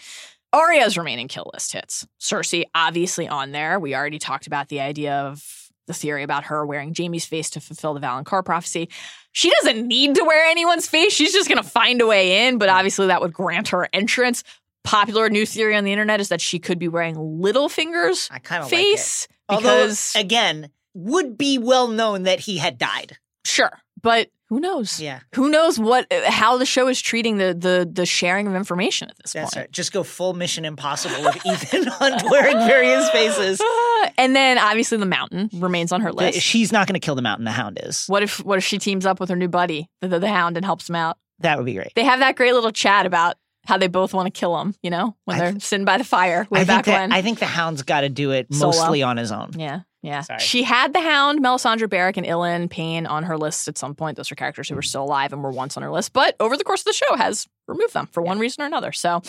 Arya's remaining kill list hits. Cersei, obviously on there. We already talked about the idea of the theory about her wearing Jaime's face to fulfill the Valonqar prophecy. She doesn't need to wear anyone's face. She's just going to find a way in, but obviously that would grant her entrance. Popular new theory on the internet is that she could be wearing Littlefinger's I kind of face Although, because again, would be well known that he had died. sure, but who knows? Yeah, Who knows what uh, how the show is treating the the the sharing of information at this that's point. right. Just go full Mission Impossible with Ethan Hunt wearing various faces. and then obviously the mountain remains on her list. She's not going to kill the Mountain. The Hound is. What if what if she teams up with her new buddy, the, the, the Hound, and helps him out? That would be great. They have that great little chat about how they both want to kill him. You know, when they're sitting by the fire way I back think that, when. I think the Hound's got to do it Solo. mostly on his own. yeah, Yeah. Sorry. She had the Hound, Melisandre Beric, and Ilyn Payne on her list at some point. Those are characters who were mm. still alive and were once on her list, but over the course of the show has removed them for one reason or another. So,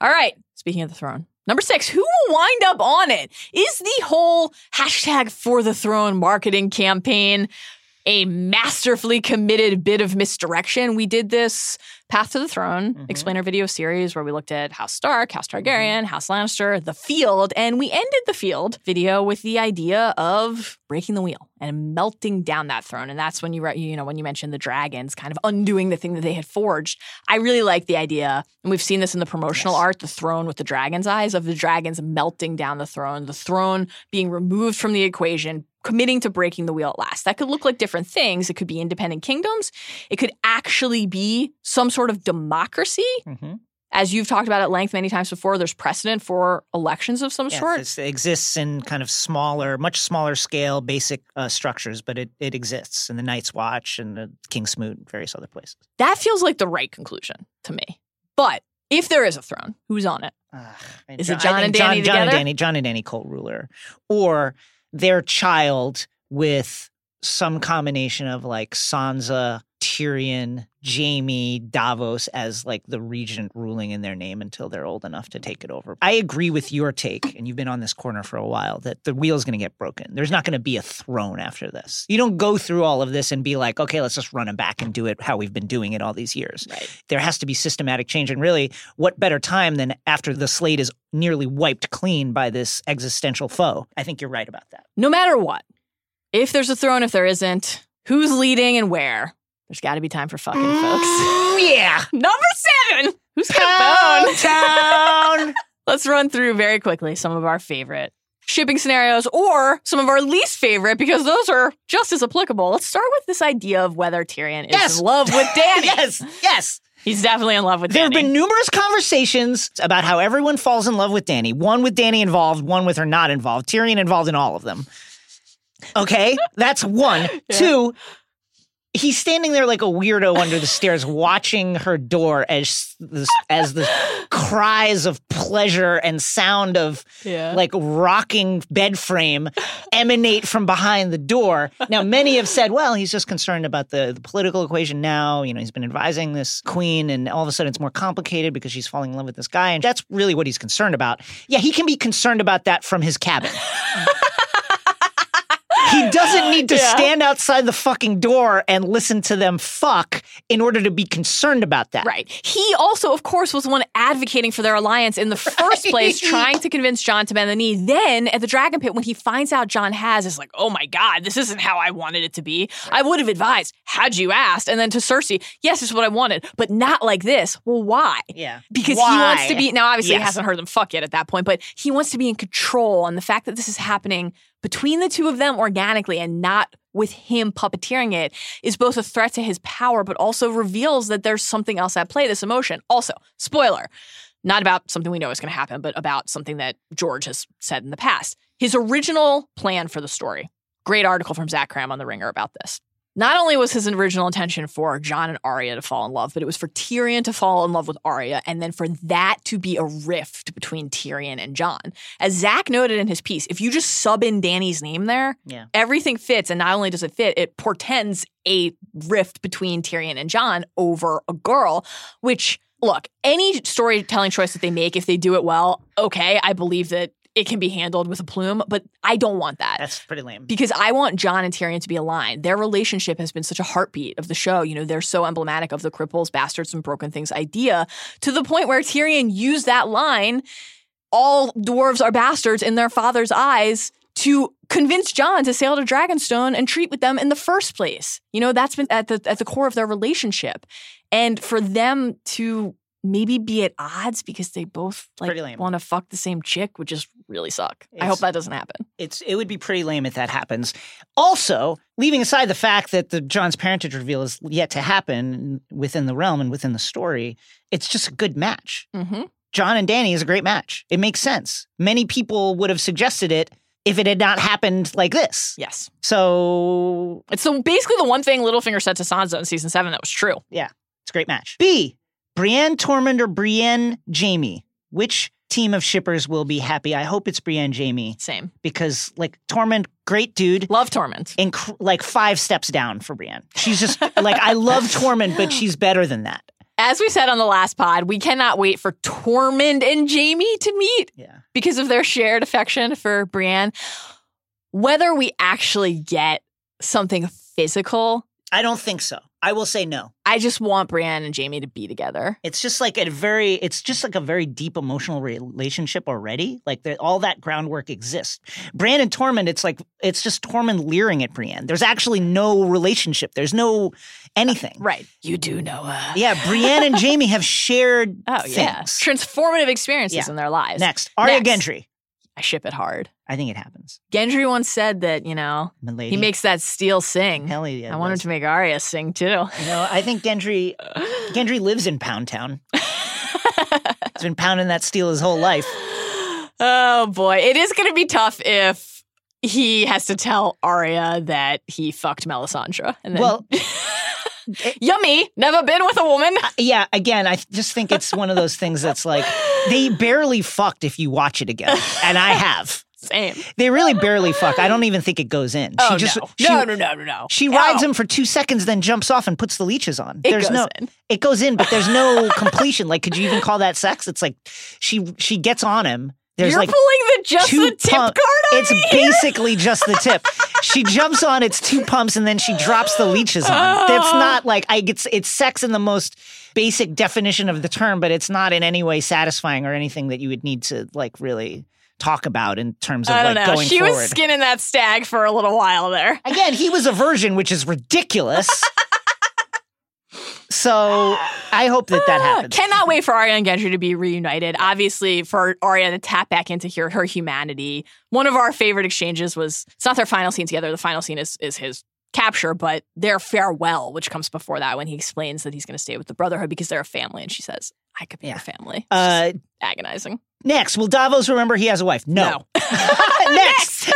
all right. Speaking of the throne, number six, who will wind up on it? Is the whole hashtag for the throne marketing campaign a masterfully committed bit of misdirection? We did this Path to the Throne Mhm. explainer video series where we looked at House Stark, House Targaryen, House Lannister, the field, and we ended the field video with the idea of breaking the wheel and melting down that throne. And that's when you re- you know when you mentioned the dragons kind of undoing the thing that they had forged. I really like the idea, and we've seen this in the promotional Yes. art, the throne with the dragon's eyes of the dragons melting down the throne, the throne being removed from the equation. Committing to breaking the wheel at last. That could look like different things. It could be independent kingdoms. It could actually be some sort of democracy Mm-hmm. as you've talked about at length many times before, there's precedent for elections of some Yes, sort. it exists in kind of smaller, much smaller scale, basic uh, structures, but it, it exists in the Night's Watch and the Kingsmoot and various other places. That feels like the right conclusion to me. But if there is a throne, who's on it? Ugh, Is it Jon and Dany Jon, Jon and? Dany, Jon and Dany Colt ruler, or their child with some combination of like Sansa, Tyrion, Jaime, Davos as like the regent ruling in their name until they're old enough to take it over. I agree with your take, and you've been on this corner for a while, that the wheel's going to get broken. There's not going to be a throne after this. You don't go through all of this and be like, okay, let's just run it back and do it how we've been doing it all these years Right. there has to be systematic change. And really, what better time than after the slate is nearly wiped clean by this existential foe? I think you're right about that. No matter what, if there's a throne, if there isn't, who's leading and where, there's got to be time for fucking, folks. Mm, yeah. Number seven, who's got Pound bone? town. Let's run through very quickly some of our favorite shipping scenarios or some of our least favorite because those are just as applicable. Let's start with this idea of whether Tyrion is Yes. in love with Dany. yes. Yes. He's definitely in love with Dany. There have been numerous conversations about how everyone falls in love with Dany. One with Dany involved, one with her not involved. Tyrion involved in all of them. Okay, that's one. Two, he's standing there like a weirdo under the stairs, watching her door as the, as the cries of pleasure and sound of Yeah. like rocking bed frame emanate from behind the door. Now, many have said, well, he's just concerned about the, the political equation now. You know, he's been advising this queen, and all of a sudden it's more complicated because she's falling in love with this guy. And that's really what he's concerned about. Yeah, he can be concerned about that from his cabin. He doesn't need to Yeah. stand outside the fucking door and listen to them fuck in order to be concerned about that. Right. He also, of course, was the one advocating for their alliance in the first place, trying to convince Jon to bend the knee. Then at the Dragon Pit, when he finds out Jon has, is like, oh my God, this isn't how I wanted it to be. I would have advised, had you asked. And then to Cersei, yes, this is what I wanted, but not like this. Well, why? Yeah. Because he wants to be, now obviously he hasn't heard them fuck yet at that point, but he wants to be in control. And the fact that this is happening between the two of them organically and not with him puppeteering it is both a threat to his power, but also reveals that there's something else at play, this emotion. Also, spoiler, not about something we know is going to happen, but about something that George has said in the past. His original plan for the story, great article from Zach Kram on The Ringer about this. Not only was his original intention for Jon and Arya to fall in love, but it was for Tyrion to fall in love with Arya, and then for that to be a rift between Tyrion and Jon. As Zach noted in his piece, if you just sub in Dany's name there, Yeah. everything fits. And not only does it fit, it portends a rift between Tyrion and Jon over a girl, which, look, any storytelling choice that they make, if they do it well, okay, I believe that it can be handled with a plume, but I don't want that That's pretty lame. because I want Jon and Tyrion to be aligned. Their relationship has been such a heartbeat of the show. You know, they're so emblematic of the cripples, bastards, and broken things idea to the point where Tyrion used that line, all dwarves are bastards in their father's eyes, to convince Jon to sail to Dragonstone and treat with them in the first place. You know, that's been at the at the core of their relationship. And for them to maybe be at odds because they both like want to fuck the same chick would just really suck. I hope that doesn't happen. it's it would be pretty lame if that happens. Also, leaving aside the fact that the Jon's parentage reveal is yet to happen within the realm and within the story, it's just a good match. Mm-hmm. John and Dany is a great match. It makes sense. Many people would have suggested it if it had not happened like this. Yes. So It's the, basically the one thing Littlefinger said to Sansa in season seven that was true. Yeah. It's a great match. B. Brienne Tormund or Brienne Jaime? Which team of shippers will be happy. I hope it's Brienne Jaime Same. because like Tormund, great dude. Love Tormund. Inc- like five steps down for Brienne. She's just like I love Tormund, but she's better than that. As we said on the last pod, we cannot wait for Tormund and Jaime to meet Yeah. because of their shared affection for Brienne. Whether we actually get something physical, I don't think so. I will say no. I just want Brienne and Jaime to be together. It's just like a very, it's just like a very deep emotional relationship already. Like all that groundwork exists. Bran and Tormund, it's like it's just Tormund leering at Brienne. There's actually no relationship. There's no anything. Uh, right. You do know her. Yeah, Brienne and Jaime have shared Oh, yeah. things. Transformative experiences Yeah. in their lives. Next, Arya Next. Gendry. I ship it hard. I think it happens. Gendry once said that, you know, Milady. he makes that steel sing. Hell yeah. I want him to make Arya sing too. You know, I think Gendry Gendry lives in Pound Town. He's been pounding that steel his whole life. Oh boy, it is going to be tough if he has to tell Arya that he fucked Melisandre. And then, Well, yummy, never been with a woman. Uh, yeah, again, I just think it's one of those things that's like they barely fucked if you watch it again. And I have. Same. They really barely fuck. I don't even think it goes in. Oh she just no. she, no, no, no, no, no. she No. rides him for two seconds, then jumps off and puts the leeches on. It there's goes no in. it goes in, but there's no completion. Like, could you even call that sex? It's like she she gets on him. There's You're like pulling the just the tip pump- card on It's basically just the tip. she jumps on it's two pumps and then she drops the leeches on. That's not like I it's it's sex in the most basic definition of the term, but it's not in any way satisfying or anything that you would need to like really talk about in terms of I don't like know. going She forward. was skinning that stag for a little while there. Again, he was a virgin, which is ridiculous. so I hope that that ah, happens. Cannot wait for Arya and Gendry to be reunited. Obviously, for Arya to tap back into her, her humanity. One of our favorite exchanges was it's not their final scene together. The final scene is is his capture, but their farewell, which comes before that, when he explains that he's going to stay with the Brotherhood because they're a family, and she says, "I could be Yeah. your family." Uh, agonizing. next, will Davos remember he has a wife? No. next.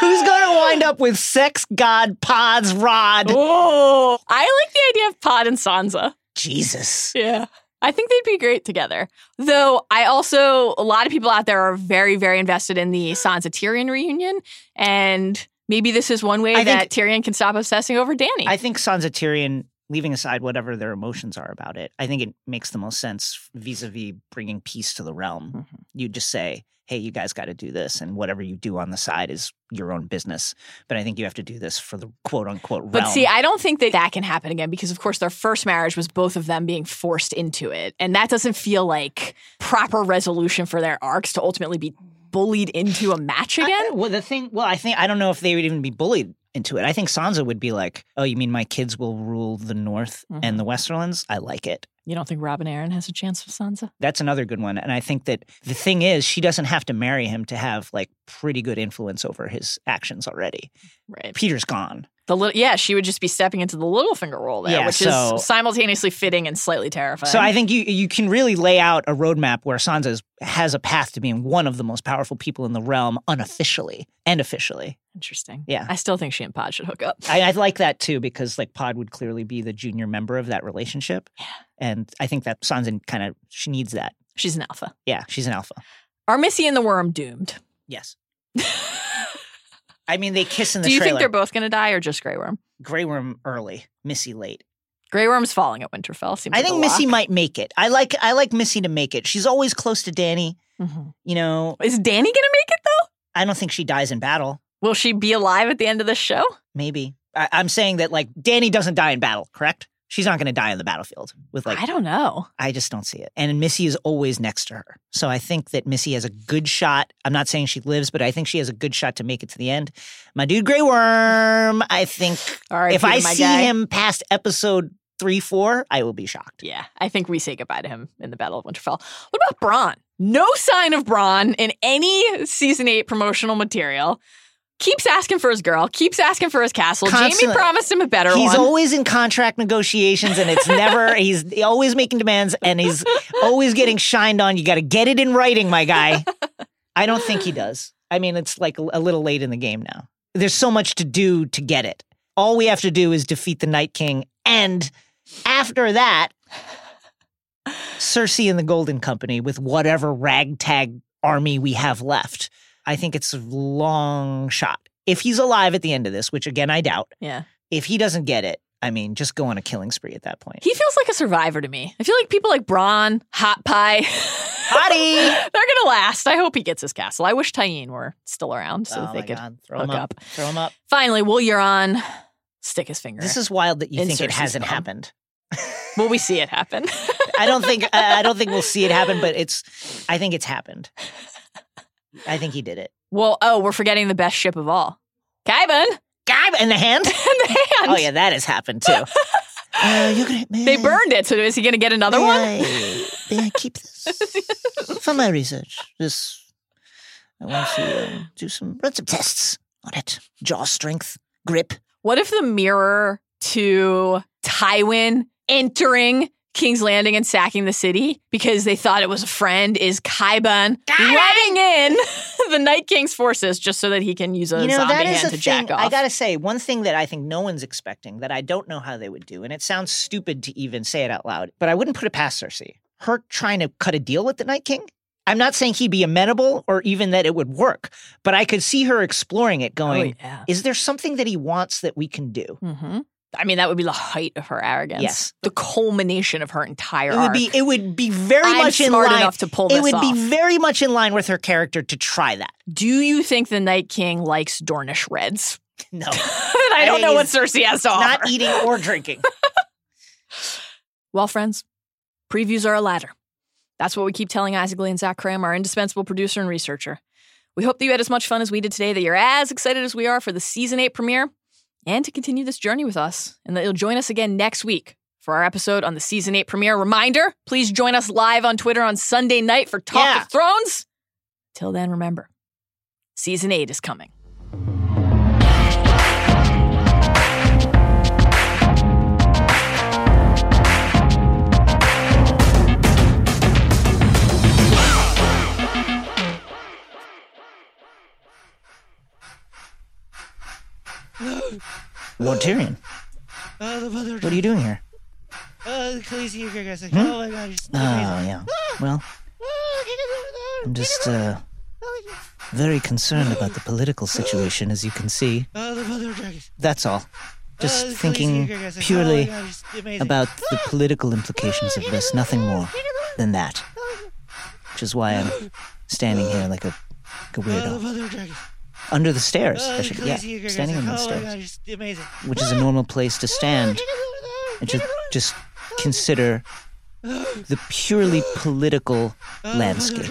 Who's going to wind up with sex god Pod's rod? Oh, I like the idea of Pod and Sansa. Jesus. Yeah. I think they'd be great together. Though I also, a lot of people out there are very, very invested in the Sansa Tyrion reunion. And maybe this is one way I that think- Tyrion can stop obsessing over Dany. I think Sansa Tyrion, leaving aside whatever their emotions are about it, I think it makes the most sense vis a vis bringing peace to the realm. Mhm. You just say, hey, you guys got to do this, and whatever you do on the side is your own business. But I think you have to do this for the quote unquote realm. But see, I don't think that that can happen again because, of course, their first marriage was both of them being forced into it. And that doesn't feel like proper resolution for their arcs to ultimately be bullied into a match again. I- well, the thing, well, I think I don't know if they would even be bullied into it. I think Sansa would be like, "Oh, you mean my kids will rule the North Mhm. and the Westerlands? I like it." you don't think Robin Arryn has a chance with Sansa? That's another good one, and I think that the thing is, she doesn't have to marry him to have like pretty good influence over his actions already. Right. Petyr's gone. The little, yeah, she would just be stepping into the Littlefinger role there, Yeah, which so- is simultaneously fitting and slightly terrifying. So I think you you can really lay out a roadmap where Sansa is- has a path to being one of the most powerful people in the realm unofficially and officially. interesting. Yeah. I still think she and Pod should hook up. I, I like that too because like Pod would clearly be the junior member of that relationship. Yeah. And I think that Sansa kind of she needs that. She's an alpha. Yeah, she's an alpha. Are Missy and the Worm doomed? Yes. I mean, they kiss in the Do you trailer. think they're both going to die or just Grey Worm? Grey Worm early, Missy late. Grey Worm's falling at Winterfell. Seems I like think Missy might make it. I like I like Missy to make it. She's always close to Dany. Mhm. You know, Is Dany going to make it though? I don't think she dies in battle. Will she be alive at the end of the show? Maybe I, I'm saying that like Dany doesn't die in battle. Correct? She's not going to die on the battlefield with like I don't know. I just don't see it. And Missy is always next to her. So I think that Missy has a good shot. I'm not saying she lives, but I think she has a good shot to make it to the end. My dude Grey Worm, I think if I see guy. him past episode three, four, I will be shocked. Yeah, I think we say goodbye to him in the Battle of Winterfell. What about Bronn? No sign of Bronn in any season eight promotional material. Keeps asking for his girl, keeps asking for his castle. Jaime promised him a better He's one. He's always in contract negotiations and it's never, he's always making demands and he's always getting shined on. You got to get it in writing, my guy. I don't think he does. I mean, it's like a little late in the game now. There's so much to do to get it. All we have to do is defeat the Night King. And after that, Cersei and the Golden Company with whatever ragtag army we have left. I think it's a long shot. If he's alive at the end of this, which again I doubt, Yeah. if he doesn't get it, I mean, just go on a killing spree at that point. He feels like a survivor to me. I feel like people like Bronn, Hot Pie, Hottie! they're gonna last. I hope he gets his castle. I wish Tyene were still around so oh that they could. God. Throw hook him up. up. Throw him up. Finally, will Euron stick his finger? This is wild that you In think it hasn't happened. will we see it happen? I don't think I don't think we'll see it happen, but it's I think it's happened. I think he did it. well, oh, we're forgetting the best ship of all, Qyburn Guy in the hand. and the hand. Oh yeah, that has happened too. Uh, you're gonna, They burned it, so is he gonna get another may one? I, may I keep this for my research? This I want to um, do some run some tests on it. Jaw strength, grip. What if the mirror to Tywin entering King's Landing and sacking the city because they thought it was a friend is Qyburn letting in the Night King's forces just so that he can use a you know zombie that is hand a to jack off? I gotta say, one thing that I think no one's expecting that I don't know how they would do, and it sounds stupid to even say it out loud, but I wouldn't put it past Cersei. Her trying to cut a deal with the Night King. I'm not saying he'd be amenable or even that it would work, but I could see her exploring it, oh, going, yeah. "Is there something that he wants that we can do?" hmm I mean, that would be the height of her arrogance. Yes. The culmination of her entire It would be. It would be very I'm much in smart line. enough to pull this it would off. be very much in line with her character to try that. Do you think the Night King likes Dornish Reds? No, I don't know what Cersei has to offer. not eating or drinking. Well, friends, previews are a ladder. That's what we keep telling Isaac Lee and Zach Kram, our indispensable producer and researcher. We hope that you had as much fun as we did today, that you're as excited as we are for the season eight premiere, and to continue this journey with us, and that you'll join us again next week for our episode on the season eight premiere. Reminder please join us live on Twitter on Sunday night for Talk Yeah. of Thrones. Till then, remember, season eight is coming. Lord Tyrion, mother what are you doing here? Khaleesi guys. Like, Hmm? Oh my god, Oh yeah. Well, I'm just uh, very concerned about the political situation, as you can see. That's all. Just thinking purely about the political implications of this, nothing more than that. Which is why I'm standing here like a, like a weirdo. Under the stairs. Oh, should, yeah, standing on the Oh god, stairs, which is a normal place to stand. And just, just consider the purely political Oh, mother landscape.